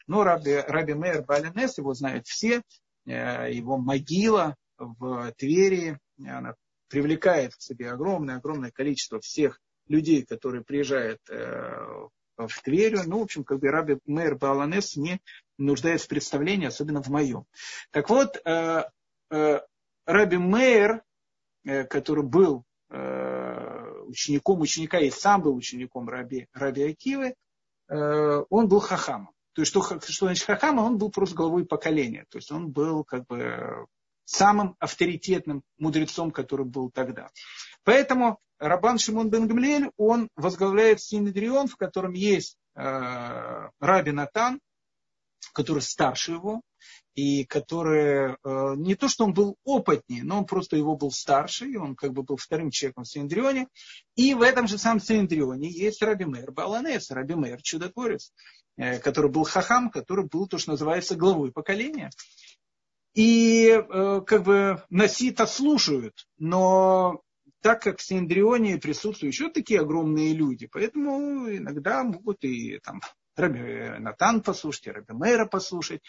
Но Раби, Раби Мейер Балинес, его знают все, э, его могила в Твери, она привлекает к себе огромное-огромное количество всех людей, которые приезжают э, в Тверь, ну, в общем, как бы Раби Мэр Баланес не нуждается в представлении, особенно в моем. Так вот, э, э, Раби Мэр, который был учеником ученика и сам был учеником Раби, Раби Акивы, он был хахамом. То есть, что, что значит хахама? Он был просто главой поколения. То есть, он был как бы самым авторитетным мудрецом, который был тогда. Поэтому Рабан Шимон бен Гамлиэль, он возглавляет Синедрион, в котором есть э, Раби Натан, который старше его, и который э, не то, что он был опытнее, но он просто его был старше, и он как бы был вторым человеком в Синдрионе. И в этом же самом Синдрионе есть Раби Мэр Баланес, Раби Мэр чудотворец, э, который был хахам, который был то, что называется главой поколения. И э, как бы Наси-то слушают, но так как в Синдрионе присутствуют еще такие огромные люди, поэтому иногда могут и там Раби Натан послушать, и Раби Мэра послушать.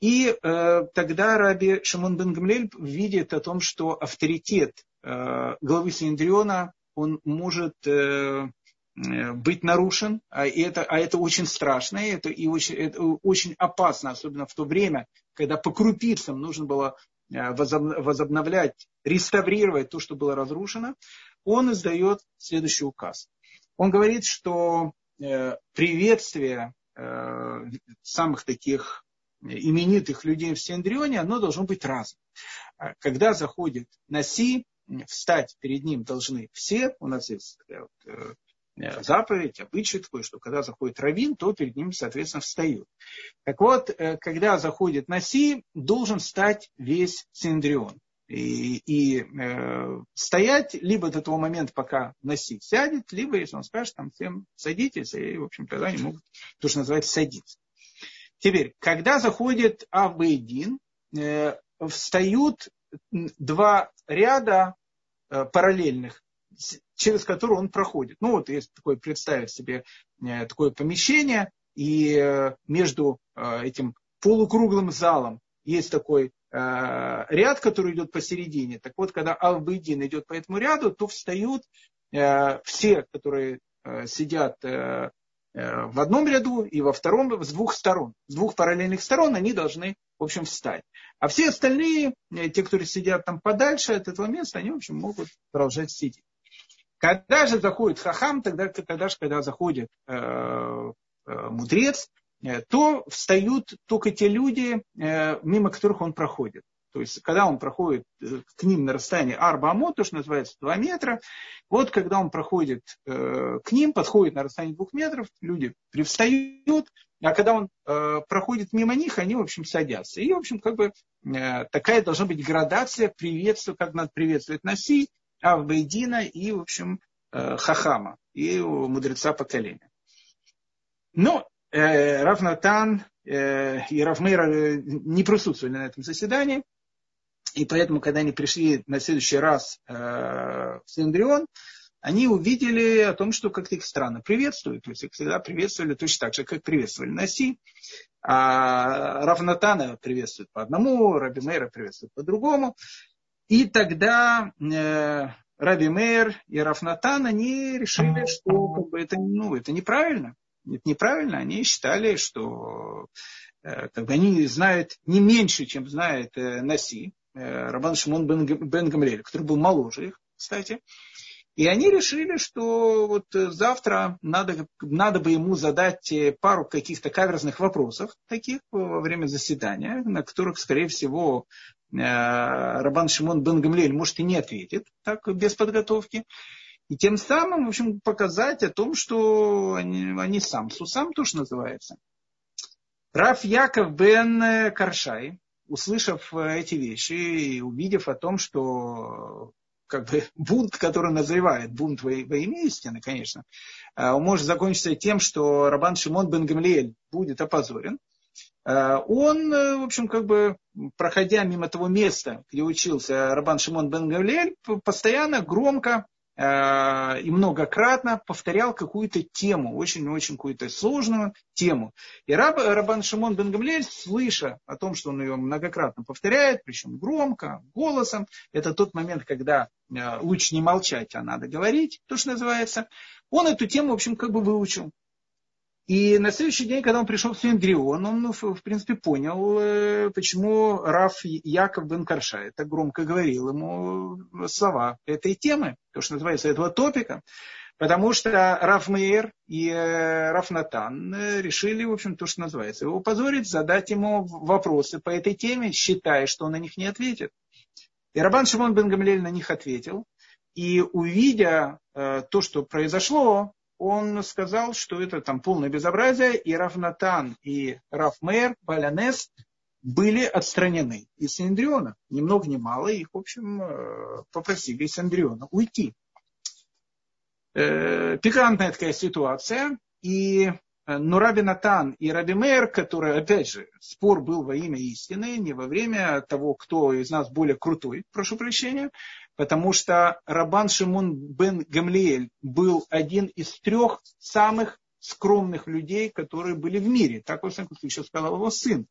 И э, тогда Раби Шимон бен Гамлель видит о том, что авторитет э, главы Синдриона, он может э, э, быть нарушен, а это, а это очень страшно, и это, и очень, это очень опасно, особенно в то время, когда по крупицам нужно было возобновлять, реставрировать то, что было разрушено, он издает следующий указ. Он говорит, что э, приветствие э, самых таких именитых людей в Синдрионе, оно должно быть разным. Когда заходит Наси, встать перед ним должны все, у нас есть Э, заповедь, обычай такой, что когда заходит раввин, то перед ним, соответственно, встают. Так вот, э, когда заходит Наси, должен стать весь Синдрион. И, и э, стоять либо до того момента, пока Наси сядет, либо, если он скажет, там всем садитесь, и, в общем, тогда они могут, то, что называется, садиться. Теперь, когда заходит Авбейдин, э, встают два ряда э, параллельных через который он проходит. Ну вот если такое представить себе э, такое помещение, и э, между э, этим полукруглым залом есть такой ряд, который идет посередине. Так вот, когда Албейдин идет по этому ряду, то встают все, которые сидят в одном ряду и во втором, с двух сторон. С двух параллельных сторон они должны, в общем, встать. А все остальные, те, которые сидят там подальше от этого места, они, в общем, могут продолжать сидеть. Когда же заходит хахам, тогда, тогда же, когда заходит э, э, мудрец, э, то встают только те люди, э, мимо которых он проходит. То есть, когда он проходит э, к ним на расстоянии арбамот, то, что называется 2 метра, вот когда он проходит э, к ним, подходит на расстояние 2 метров, люди привстают, а когда он э, проходит мимо них, они, в общем, садятся. И, в общем, как бы э, такая должна быть градация приветствия, как надо приветствовать Наси, Авбейдина и, в общем, э, Хахама, и мудреца поколения. Но э, Равнатан э, и Равмейра э, не присутствовали на этом заседании, и поэтому, когда они пришли на следующий раз э, в Синдрион, они увидели о том, что как-то их странно приветствуют. То есть их всегда приветствовали точно так же, как приветствовали Наси. А Равнатана приветствуют по одному, Раби Мейра приветствуют по другому. И тогда э, Раби Мейер и Рафнатан, они решили, что как бы, это, ну, это неправильно. Это неправильно. Они считали, что э, как бы, они знают не меньше, чем знает э, Наси, э, Рабан Шимон бен, бен Гамлель, который был моложе их, кстати. И они решили, что вот завтра надо, надо бы ему задать пару каких-то каверзных вопросов таких во время заседания, на которых, скорее всего, Э, Рабан Шимон бен Гамлель, может, и не ответит так без подготовки. И тем самым, в общем, показать о том, что они, они сам, сусам тоже называется. Раф Яков бен Каршай, услышав эти вещи и увидев о том, что как бы бунт, который назревает, бунт во, во имя истины, конечно, э, он может закончиться тем, что Рабан Шимон бен Гамлиэль будет опозорен. Э, он, в общем, как бы проходя мимо того места, где учился Рабан Шимон бен Гавлель, постоянно громко э, и многократно повторял какую-то тему, очень-очень какую-то сложную тему. И Раб, Рабан Шимон бен Гамлель, слыша о том, что он ее многократно повторяет, причем громко, голосом, это тот момент, когда э, лучше не молчать, а надо говорить, то, что называется, он эту тему, в общем, как бы выучил. И на следующий день, когда он пришел в Синдрион, он, ну, в принципе, понял, э, почему Раф Яков бен Карша так громко говорил ему слова этой темы, то, что называется, этого топика. Потому что Раф Мейер и э, Раф Натан э, решили, в общем, то, что называется, его позорить, задать ему вопросы по этой теме, считая, что он на них не ответит. И Рабан Шимон бен Гамлель на них ответил. И увидя то, что произошло, он сказал, что это там полное безобразие, и Равнатан и Рафмер, Балянес были отстранены из Синдриона. Ни много ни мало, их, в общем, э, попросили из Синдриона уйти. Э, пикантная такая ситуация. И э, но Раби Натан и Раби Мэр, который, опять же, спор был во имя истины, не во время того, кто из нас более крутой, прошу прощения, потому что Рабан Шимон бен Гамлиэль был один из трех самых скромных людей, которые были в мире. Так, во всяком случае, сказал его сын.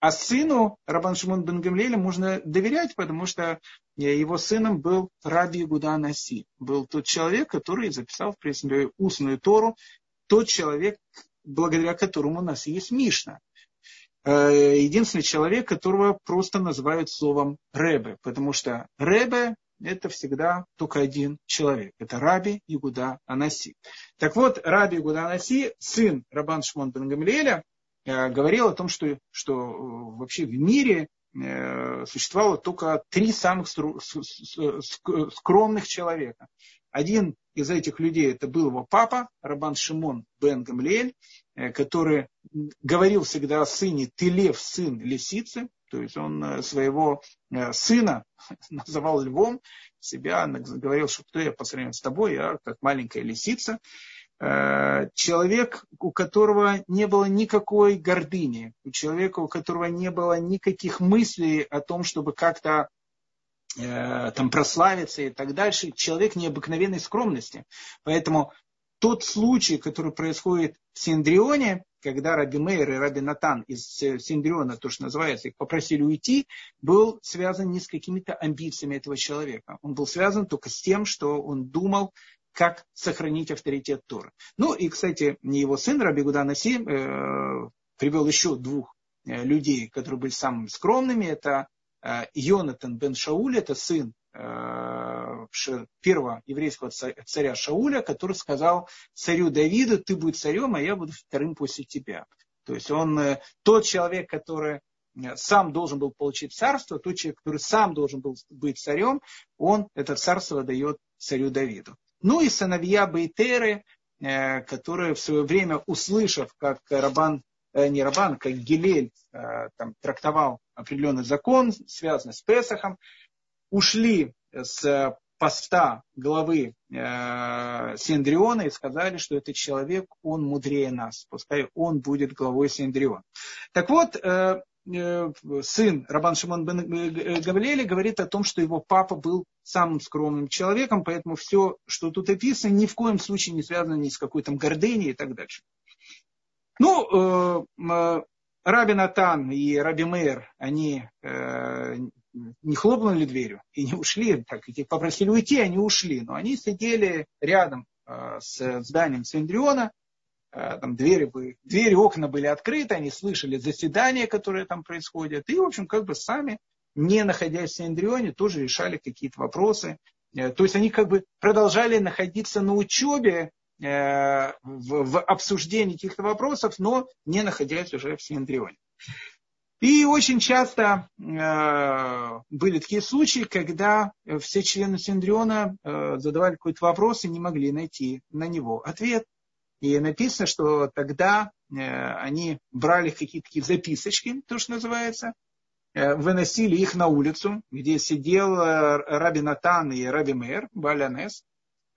А сыну Рабан Шимон бен Гамлиэля можно доверять, потому что его сыном был Раби Гуда Наси. Был тот человек, который записал, в принципе, устную Тору. Тот человек, благодаря которому у нас есть Мишна э, единственный человек, которого просто называют словом Ребе, потому что Ребе это всегда только один человек. Это Раби Игуда Анаси. Так вот, Раби Игуда Анаси, сын Рабан Шмон бен Гамлиэля, э, говорил о том, что, что э, вообще в мире э, существовало только три самых скромных человека. Один из этих людей это был его папа, Рабан Шимон бен Гамлиэль, который говорил всегда о сыне «ты лев, сын лисицы», то есть он э, своего э, сына называл львом, себя говорил, что кто я по сравнению с тобой, я как маленькая лисица. Э, человек, у которого не было никакой гордыни, у человека, у которого не было никаких мыслей о том, чтобы как-то там прославиться и так дальше. Человек необыкновенной скромности. Поэтому тот случай, который происходит в Синдрионе, когда Раби Мейер и Раби Натан из Синдриона, то, что называется, их попросили уйти, был связан не с какими-то амбициями этого человека. Он был связан только с тем, что он думал, как сохранить авторитет Торы. Ну и, кстати, его сын Раби Гуданаси э, привел еще двух э, людей, которые были самыми скромными. Это э, Йонатан бен Шауль, это сын Э, первого еврейского царя Шауля, который сказал царю Давиду, ты будешь царем, а я буду вторым после тебя. То есть он э, тот человек, который э, сам должен был получить царство, тот человек, который сам должен был быть царем, он это царство дает царю Давиду. Ну и сыновья Бейтеры, которые в свое время, услышав, как Рабан, не Рабан, как Гилель там, трактовал определенный закон, связанный с Песохом, ушли с поста главы э, Синдриона и сказали, что этот человек, он мудрее нас, пускай он будет главой Синдриона. Так вот, э, э, сын Рабан Шимон бен Гавлели говорит о том, что его папа был самым скромным человеком, поэтому все, что тут описано, ни в коем случае не связано ни с какой то гордыней и так дальше. Ну, э, э, Раби Натан и Раби Мейр, они э, не хлопнули дверью и не ушли, так их попросили уйти, они ушли, но они сидели рядом э, с зданием Синдриона, э, там двери, были, двери, окна были открыты, они слышали заседания, которые там происходят, и, в общем, как бы сами, не находясь в Синдрионе, тоже решали какие-то вопросы. То есть они как бы продолжали находиться на учебе, в, в обсуждении каких-то вопросов, но не находясь уже в Синдрионе. И очень часто э, были такие случаи, когда все члены Синдриона э, задавали какой-то вопрос и не могли найти на него ответ. И написано, что тогда э, они брали какие-то такие записочки, то, что называется, э, выносили их на улицу, где сидел э, Раби Натан и Раби Мэр, Балянес.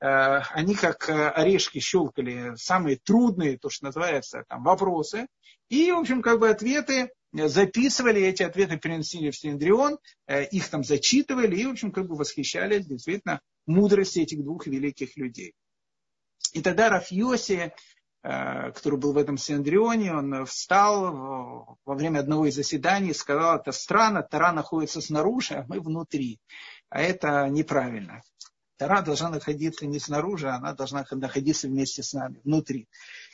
Э, они как э, орешки щелкали самые трудные, то, что называется, там, вопросы. И, в общем, как бы ответы записывали эти ответы, переносили в Синдрион, э, их там зачитывали и, в общем, как бы восхищались действительно мудростью этих двух великих людей. И тогда Рафьоси, э, который был в этом Синдрионе, он встал во время одного из заседаний и сказал, это странно, Тара находится снаружи, а мы внутри. А это неправильно. Тара должна находиться не снаружи, она должна находиться вместе с нами, внутри.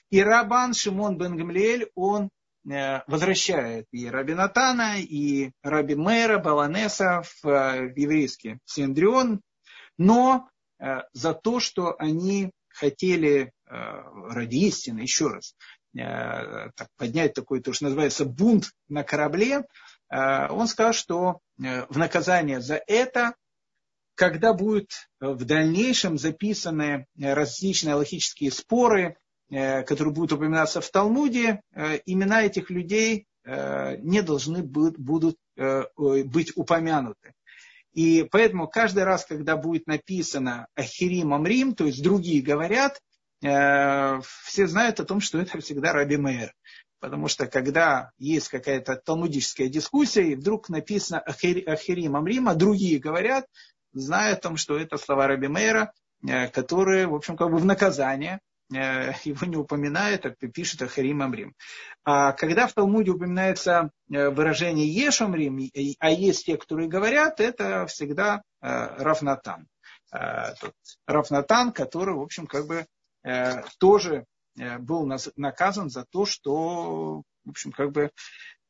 И Рабан Шимон бен Гамлиэль, он возвращает и Раби Натана, и Раби Мэра, Баланеса в э, еврейский Синдрион, но э, за то, что они хотели ради истины, еще раз, поднять такой, то, что называется, бунт на корабле, он сказал, что в наказание за это, когда будут в дальнейшем записаны различные логические споры, Э, которые будут упоминаться в Талмуде, э, имена этих людей э, не должны будут быть упомянуты. И поэтому каждый раз, когда будет написано Ахирим Амрим, то есть другие говорят, все знают о том, что это всегда Раби Мейер. Потому что когда есть какая-то талмудическая дискуссия, и вдруг написано Ахирим Амрим, а другие говорят, зная о том, что это слова Раби Мейера, которые, в общем, как бы в наказание Э, его не упоминает, а пишет Ахарим Амрим. А когда в Талмуде упоминается э, выражение Еш Амрим, а есть те, которые говорят, это всегда э, Рафнатан. Рафнатан, который, в общем, как бы тоже был наказан за то, что, в общем, как бы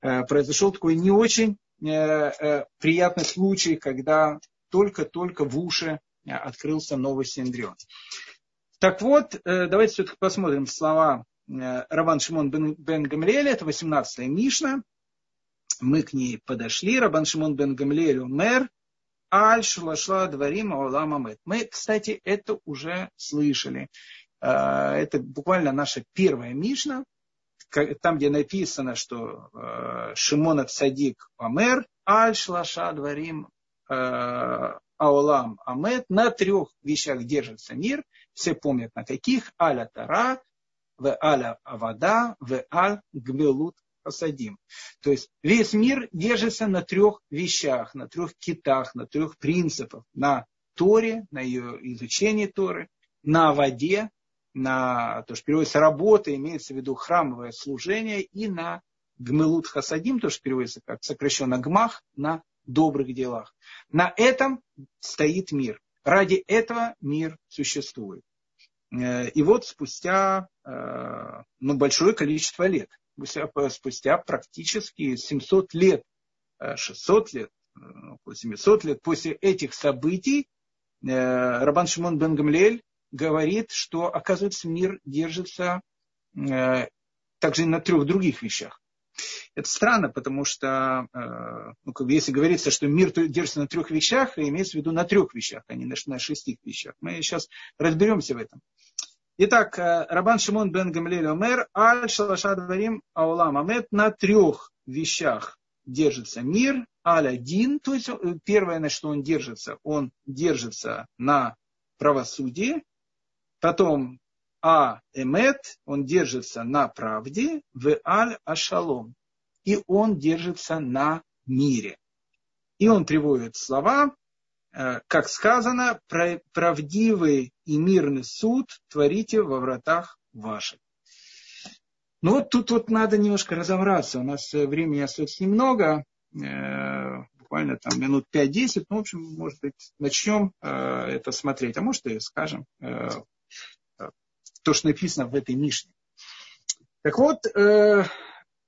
произошел такой не очень приятный случай, когда только-только в уши открылся новый синдрион. Так вот, э, давайте все-таки посмотрим слова э, Раван Шимон бен, бен Гамлиэля, это 18-я Мишна. Мы к ней подошли. Рабан Шимон бен Гамлиэль умер. Аль шулашла дворим аулам амет. Мы, кстати, это уже слышали. Э, это буквально наша первая Мишна, там, где написано, что Шимон Садик Амер, Аль Шлаша Дворим Аулам Амет, на трех вещах держится мир – все помнят на каких. Аля Тара, в Аля Авада, в Аль Гмелут Хасадим. То есть весь мир держится на трех вещах, на трех китах, на трех принципах. На Торе, на ее изучении Торы, на воде, на то, что переводится работа, имеется в виду храмовое служение, и на Гмелут Хасадим, то, что переводится как сокращенно Гмах, на добрых делах. На этом стоит мир. Ради этого мир существует. Э, и вот спустя э, ну, большое количество лет, спустя практически 700 лет, 600 э, лет, около 700 лет после этих событий, Рабан Шимон бен Гамлель говорит, что, оказывается, мир держится также и на трех других вещах. Это странно, потому что, э, ну, как бы, если говорится, что мир держится на трех вещах, имеется в виду на трех вещах, а не на, шести вещах. Мы сейчас разберемся в этом. Итак, э, Рабан Шимон бен Гамлель Омер, Аль Шалаша Дварим Аулам Амет, на трех вещах держится мир, Аль один, то есть э, первое, на что он держится, он держится на правосудии, потом а эмет, он держится на правде, в аль ашалом, и он держится на мире. И он приводит слова, э, как сказано, правдивый и мирный суд творите во вратах ваших. Ну вот тут вот надо немножко разобраться. У нас времени остается немного, э, буквально там минут 5-10, ну, в общем, может быть, начнем э, это смотреть, а может и скажем э, э, то, что написано в этой Мишне. Так вот, э,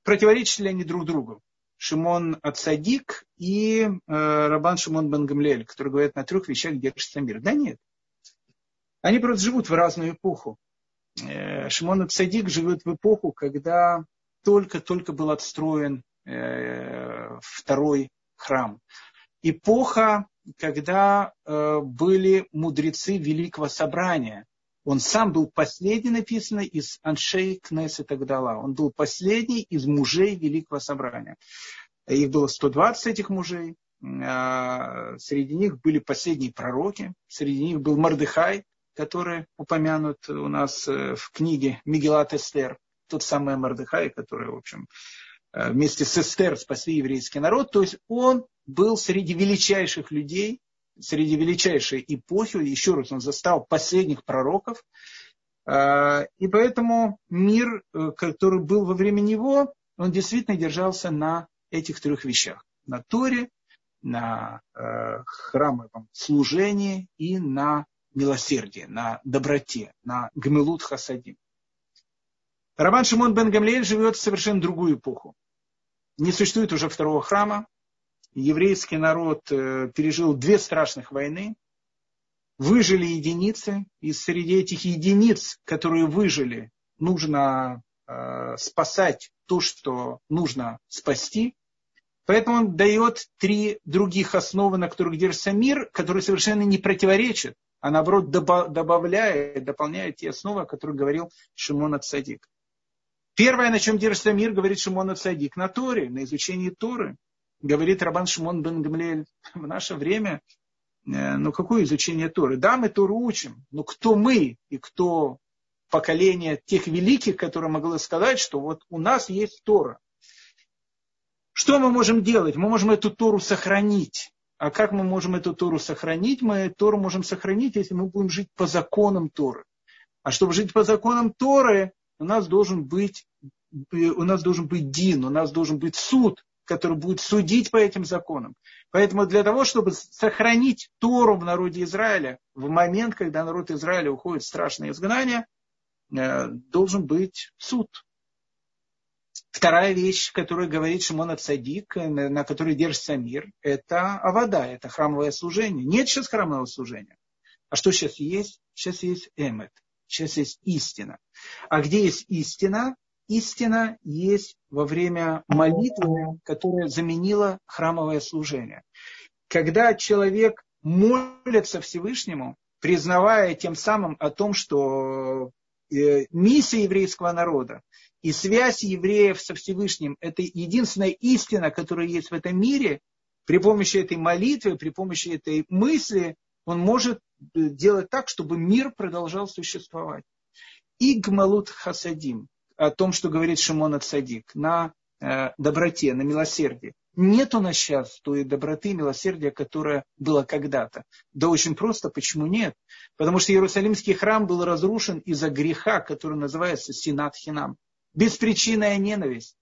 противоречат ли они друг другу? Шимон Ацадик и э, Рабан Шимон Бен Гамлель, которые говорят на трех вещах держится мир. Да нет. Они просто живут в разную эпоху. Э, Шимон Ацадик живет в эпоху, когда только-только был отстроен э, второй храм. Эпоха, когда э, были мудрецы Великого Собрания. Он сам был последний, написано, из Аншей Кнесет Агдала. Он был последний из мужей Великого Собрания. Их было 120 этих мужей. А, среди них были последние пророки. Среди них был Мардыхай, который упомянут у нас э, в книге Мигелат Эстер. Тот самый Мардыхай, который, в общем, э, вместе с Эстер спасли еврейский народ. То есть он был среди величайших людей, среди величайшей эпохи. Еще раз, он застал последних пророков. А, и поэтому мир, э, который был во время него, он действительно держался на этих трех вещах. На Торе, на э, храмовом служении и на милосердии, на доброте, на гмелут хасадим. Роман Шимон бен Гамлеэль живет в совершенно другую эпоху. Не существует уже второго храма. Еврейский народ э, пережил две страшных войны. Выжили единицы. И среди этих единиц, которые выжили, нужно э, спасать то, что нужно спасти. Поэтому он дает три других основы, на которых держится мир, которые совершенно не противоречат, а наоборот добавляет, дополняет те основы, о которых говорил Шимон Ацадик. Первое, на чем держится мир, говорит Шимон Ацадик, на Торе, на изучении Торы. Говорит Рабан Шимон бен Гамлель, в наше время, э, ну какое изучение Торы? Да, мы Тору учим, но кто мы и кто поколение тех великих, которые могли сказать, что вот у нас есть Тора. Что мы можем делать? Мы можем эту Тору сохранить. А как мы можем эту Тору сохранить? Мы Тору можем сохранить, если мы будем жить по законам Торы. А чтобы жить по законам Торы, у нас должен быть, у нас должен быть Дин, у нас должен быть суд, который будет судить по этим законам. Поэтому для того, чтобы сохранить Тору в народе Израиля, в момент, когда народ Израиля уходит в страшное изгнание, э, должен быть суд. Вторая вещь, которую говорит Шимон Цадик, на которой держится мир, это авода, это храмовое служение. Нет сейчас храмового служения. А что сейчас есть? Сейчас есть эмет, сейчас есть истина. А где есть истина? Истина есть во время молитвы, которая заменила храмовое служение. Когда человек молится Всевышнему, признавая тем самым о том, что э, миссия еврейского народа и связь евреев со Всевышним – это единственная истина, которая есть в этом мире. При помощи этой молитвы, при помощи этой мысли он может э, делать так, чтобы мир продолжал существовать. И гмалут хасадим, о том, что говорит Шимон Цадик, на э, доброте, на милосердии. Нет у нас сейчас той доброты и милосердия, которая была когда-то. Да очень просто, почему нет? Потому что Иерусалимский храм был разрушен из-за греха, который называется Синат Хинам беспричинная ненависть.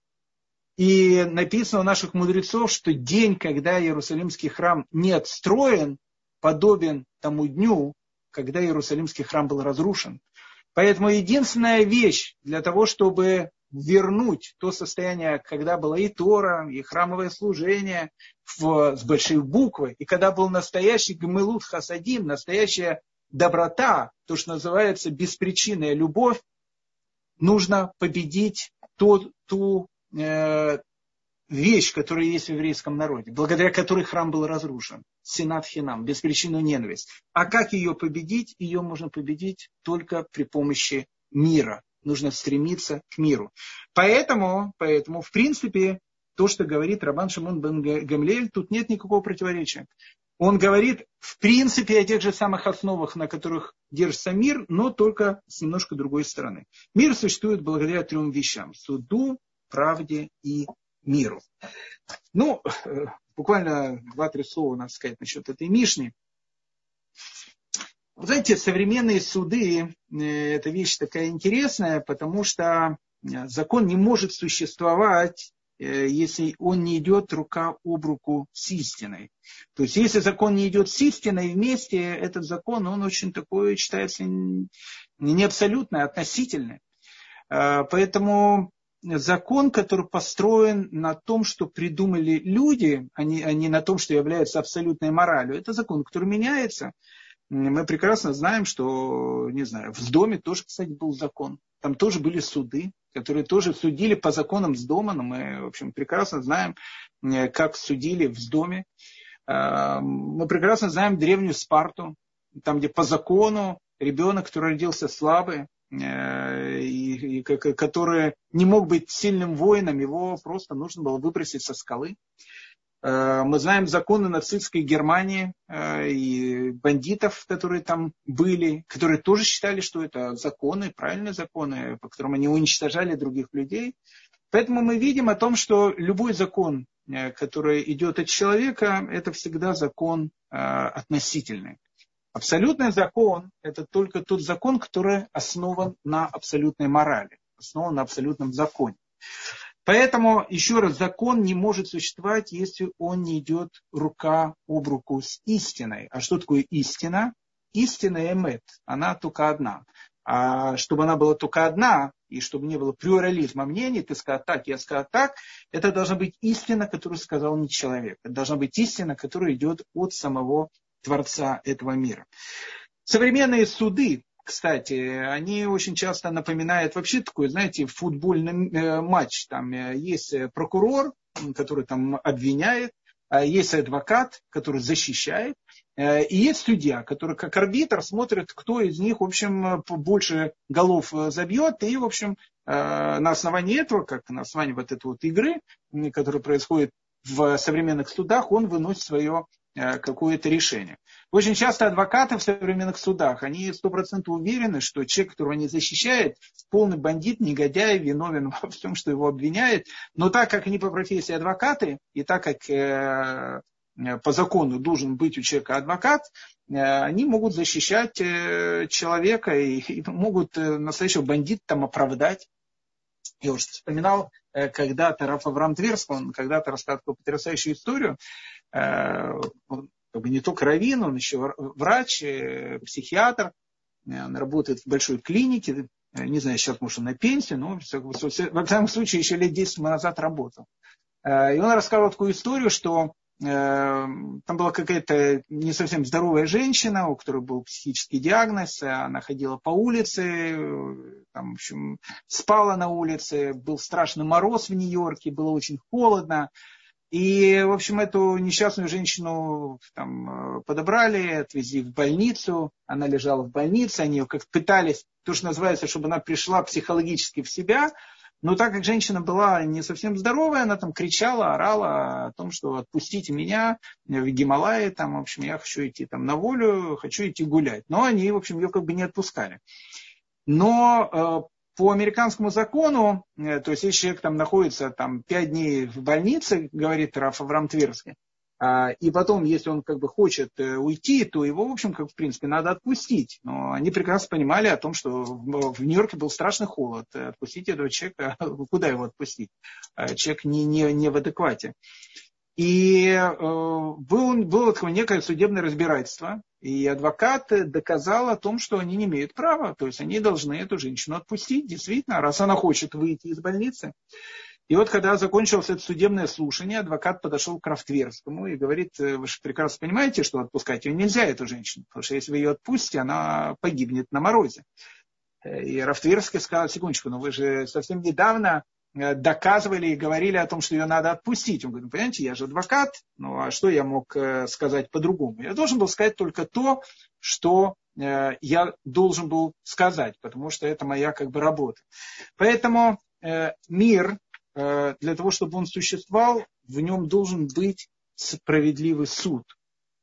И написано у наших мудрецов, что день, когда Иерусалимский храм не отстроен, подобен тому дню, когда Иерусалимский храм был разрушен. Поэтому единственная вещь для того, чтобы вернуть то состояние, когда было и Тора, и храмовое служение в, с большой буквы, и когда был настоящий гмелут хасадим, настоящая доброта, то, что называется беспричинная любовь, нужно победить ту, ту э, вещь, которая есть в еврейском народе, благодаря которой храм был разрушен. Сенат Хинам, беспричинную ненависть. А как ее победить? Ее можно победить только при помощи мира. Нужно стремиться к миру. Поэтому, поэтому в принципе, то, что говорит Рабан Шимон бен Гамлель, тут нет никакого противоречия. Он говорит, в принципе, о тех же самых основах, на которых держится мир, но только с немножко другой стороны. Мир существует благодаря трем вещам. Суду, правде и миру. Ну, э, буквально два-три слова надо сказать насчет этой Мишни. Вы знаете, современные суды э, – это вещь такая интересная, потому что э, закон не может существовать если он не идет рука об руку с истиной. То есть, если закон не идет с истиной вместе, этот закон, он очень такой, считается не абсолютный, а относительный. Поэтому закон, который построен на том, что придумали люди, а не, а не на том, что является абсолютной моралью, это закон, который меняется. Мы прекрасно знаем, что, не знаю, в доме тоже, кстати, был закон. Там тоже были суды, которые тоже судили по законам с дома, но мы, в общем, прекрасно знаем, э, как судили в доме. Э, мы прекрасно знаем древнюю Спарту, там, где по закону ребенок, который родился слабый, и, и, который не мог быть сильным воином, его просто нужно было выбросить со скалы. Э, мы знаем законы нацистской Германии э, и бандитов, которые там были, которые тоже считали, что это законы, правильные законы, по которым они уничтожали других людей. Поэтому мы видим о том, что любой закон, э, который идет от человека, это всегда закон относительный. Абсолютный закон – это только тот закон, который основан на абсолютной морали, основан на абсолютном законе. Поэтому, еще раз, закон не может существовать, если он не идет рука об руку с истиной. А что такое истина? Истина эмет, она только одна. А чтобы она была только одна, и чтобы не было плюрализма мнений, ты сказал так, я сказал так, это должна быть истина, которую сказал не человек. Это должна быть истина, которая идет от самого Творца этого мира. Современные суды, кстати, они очень часто напоминают вообще такой, знаете, футбольный э, матч. Там э, есть э, прокурор, который там обвиняет, а есть адвокат, который защищает, и есть судья, который как арбитр смотрит, кто из них, в общем, больше голов забьет, и, в общем, на основании этого, как на основании вот этой вот игры, которая происходит в современных судах, он выносит свое какое-то решение. Очень часто адвокаты в современных судах, они стопроцентно уверены, что человек, которого они защищают, полный бандит, негодяй, виновен во всем, что его обвиняет. Но так как они по профессии адвокаты, и так как э, по закону должен быть у человека адвокат, э, они могут защищать человека и могут настоящего бандита там оправдать. Я уже вспоминал когда-то Раф Авраам Тверск, он когда-то рассказывал такую потрясающую историю, Э, он как бы не только раввин, он еще врач, э, психиатр, э, он работает в большой клинике, не знаю, сейчас, может, он на пенсии, но, во всяком случае, еще лет 10 назад работал. И он рассказывал такую историю, что там была какая-то не совсем здоровая женщина, у которой был психический диагноз, она ходила по улице, там, в общем, спала на улице, был страшный мороз в Нью-Йорке, было очень холодно, и, в общем, эту несчастную женщину там, э, подобрали, отвезли в больницу. Она лежала в больнице, они ее как пытались, то, что называется, чтобы она пришла психологически в себя. Но так как женщина была не совсем здоровая, она там кричала, орала о том, что отпустите меня в Гималае, там, в общем, я хочу идти там на волю, хочу идти гулять. Но они, в общем, ее как бы не отпускали. Но э, по американскому закону, э, то есть если человек там находится там, 5 дней в больнице, говорит Раф Авраам Тверский, и потом, если он как бы хочет э, уйти, то его, в общем, как в принципе, надо отпустить. Но они прекрасно понимали о том, что в Нью-Йорке был страшный холод. Отпустить этого человека, куда его отпустить? А, человек не, не, не в адеквате. И э, было, было такое некое судебное разбирательство, и адвокат доказал о том, что они не имеют права, то есть они должны эту женщину отпустить, действительно, раз она хочет выйти из больницы. И вот когда закончилось это судебное слушание, адвокат подошел к Крафтверскому и говорит, «Э, вы же прекрасно понимаете, что отпускать ее нельзя, эту женщину, потому что если вы ее отпустите, она погибнет на морозе. Э, и Рафтверский сказал, секундочку, но вы же совсем недавно Э, доказывали и говорили о том, что ее надо отпустить. Он говорит, ну, понимаете, я же адвокат, ну а что я мог сказать по-другому? Я должен был сказать только то, что я должен был сказать, потому что это моя как бы работа. Поэтому мир, для того, чтобы он существовал, в нем должен быть справедливый суд.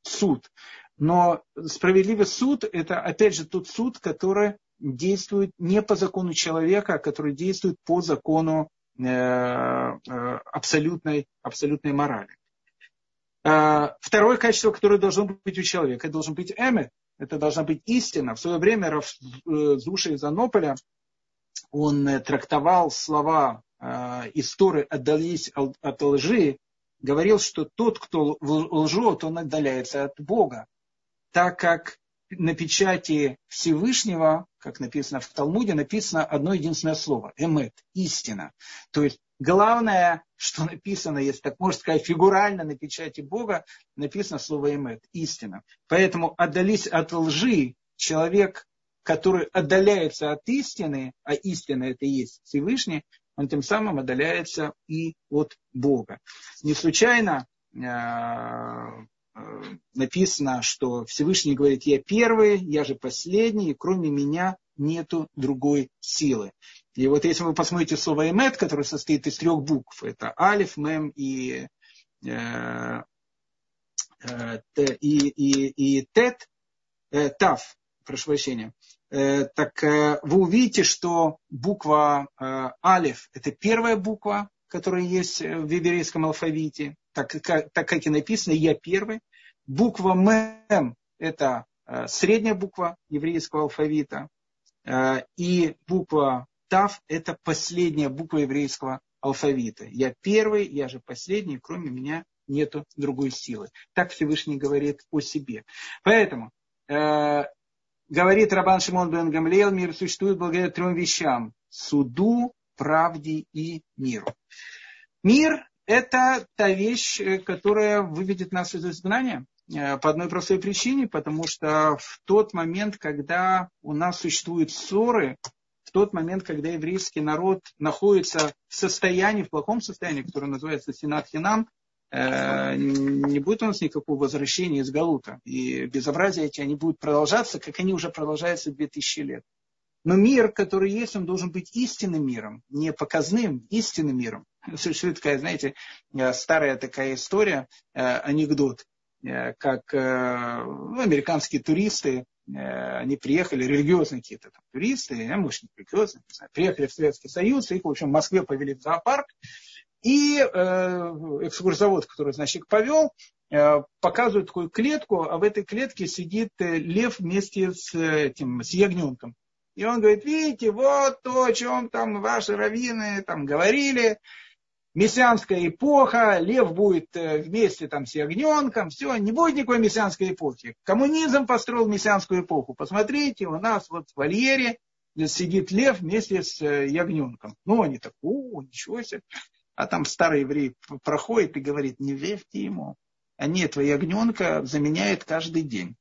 Суд. Но справедливый суд – это, опять же, тот суд, который действует не по закону человека, а который действует по закону Э, э, абсолютной, абсолютной морали. Второе качество, которое должно быть у человека, это должен быть эмет, это должна быть истина. В свое время Раф э, Зуша из Анополя, он трактовал слова э, истории отдались от лжи, говорил, что тот, кто лжет, он отдаляется от Бога, так как на печати Всевышнего, как написано в Талмуде, написано одно единственное слово – эмет, истина. То есть главное, что написано, если так можно сказать, фигурально на печати Бога, написано слово эмет, истина. Поэтому отдались от лжи человек, который отдаляется от истины, а истина это и есть Всевышний, он тем самым отдаляется и от Бога. Не случайно э, э, написано, что Всевышний говорит, я первый, я же последний, и кроме меня нету другой силы. И вот если вы посмотрите слово «эмет», которое состоит из трех букв, это алиф, мем и, э, э, и, и, и тет, э, тав, прошу прощения, так э, вы увидите, что буква э, Алиф – это первая буква, которая есть в еврейском алфавите, так, как, так как и написано «Я первый». Буква Мем – это средняя буква еврейского алфавита. И буква Тав – это последняя буква еврейского алфавита. Я первый, я же последний, кроме меня нету другой силы. Так Всевышний говорит о себе. Поэтому говорит Рабан Шимон бен Гамлеел, мир существует благодаря трем вещам. Суду, правде и миру. Мир – это та вещь, э, которая выведет нас из изгнания. Э, по одной простой причине, потому что в тот момент, когда у нас существуют ссоры, в тот момент, когда еврейский народ находится в состоянии, в плохом состоянии, которое называется Синат Хинам, не будет у нас никакого возвращения из Галута. И безобразия эти, они будут продолжаться, как они уже продолжаются 2000 лет. Но мир, который есть, он должен быть истинным миром, не показным, истинным миром. Существует такая, знаете, э, старая такая история, э, анекдот, как ну, американские туристы, они приехали, религиозные какие-то там туристы, может не религиозные, приехали в Советский Союз, их, в общем, в Москве повели в зоопарк, и э, экскурсовод, который, значит, повел, э, показывает такую клетку, а в этой клетке сидит э, лев вместе с этим, с ягненком. И он говорит, видите, вот то, о чем там ваши раввины там говорили, мессианская эпоха, лев будет вместе там с ягненком, все, не будет никакой мессианской эпохи. Коммунизм построил мессианскую эпоху. Посмотрите, у нас вот в вольере сидит лев вместе с ягненком. Ну, они так, о, ничего себе. А там старый еврей проходит и говорит, не верьте ему. Нет, твоя ягненка заменяет каждый день.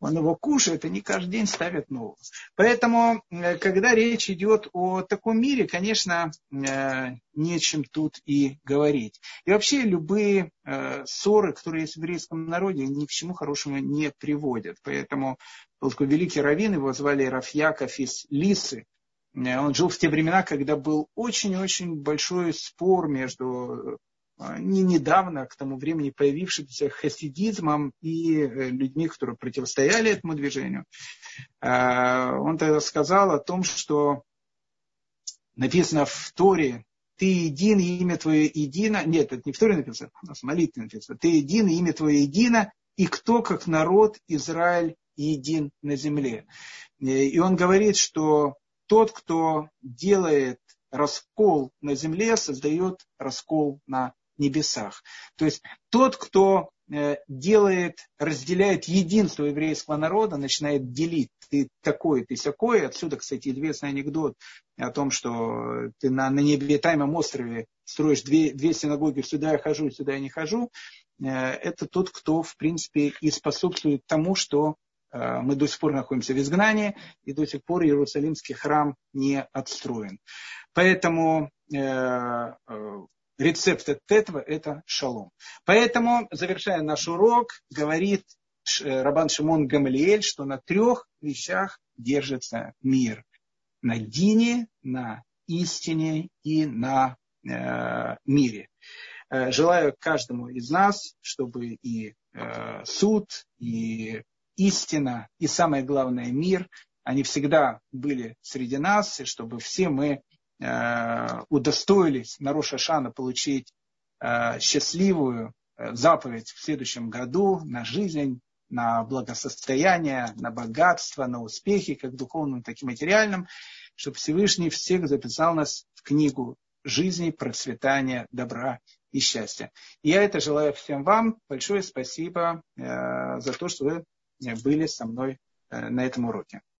Он его кушает, и не каждый день ставят нового. Поэтому, э, когда речь идет о таком мире, конечно, э, нечем тут и говорить. И вообще любые э, ссоры, которые есть в еврейском народе, ни к чему хорошему не приводят. Поэтому был такой великий раввин, его звали Рафьяков из Лисы. Э, он жил в те времена, когда был очень-очень большой спор между э, не недавно, к тому времени появившимся хасидизмом и э, людьми, которые противостояли этому движению. Он тогда сказал о том, что написано в Торе, ты един, и имя твое едино. Нет, это не в Торе написано, у нас в молитве написано. Ты един, и имя твое едино, и кто, как народ, Израиль, един на земле. И он говорит, что тот, кто делает раскол на земле, создает раскол на небесах. То есть тот, кто э, делает, разделяет единство еврейского народа, начинает делить. Ты такой, ты такой. Отсюда, кстати, известный анекдот о том, что ты на, на необитаемом острове строишь две, две синагоги, сюда я хожу, сюда я не хожу. Э, это тот, кто, в принципе, и способствует тому, что мы до сих пор находимся в изгнании, и до сих пор Иерусалимский храм не отстроен. Поэтому э, э, рецепт от этого – это шалом. Поэтому, завершая наш урок, говорит Рабан Шимон Гамалиэль, что на трех вещах держится мир. На дине, на истине и на э, мире. Желаю каждому из нас, чтобы и э, суд, и истина и самое главное мир, они всегда были среди нас, и чтобы все мы э, удостоились на Роша Шана получить э, счастливую э, заповедь в следующем году на жизнь, на благосостояние, на богатство, на успехи, как духовным, так и материальным, чтобы Всевышний всех записал нас в книгу жизни, процветания, добра и счастья. я это желаю всем вам. Большое спасибо э, за то, что вы были со мной э, на этом уроке.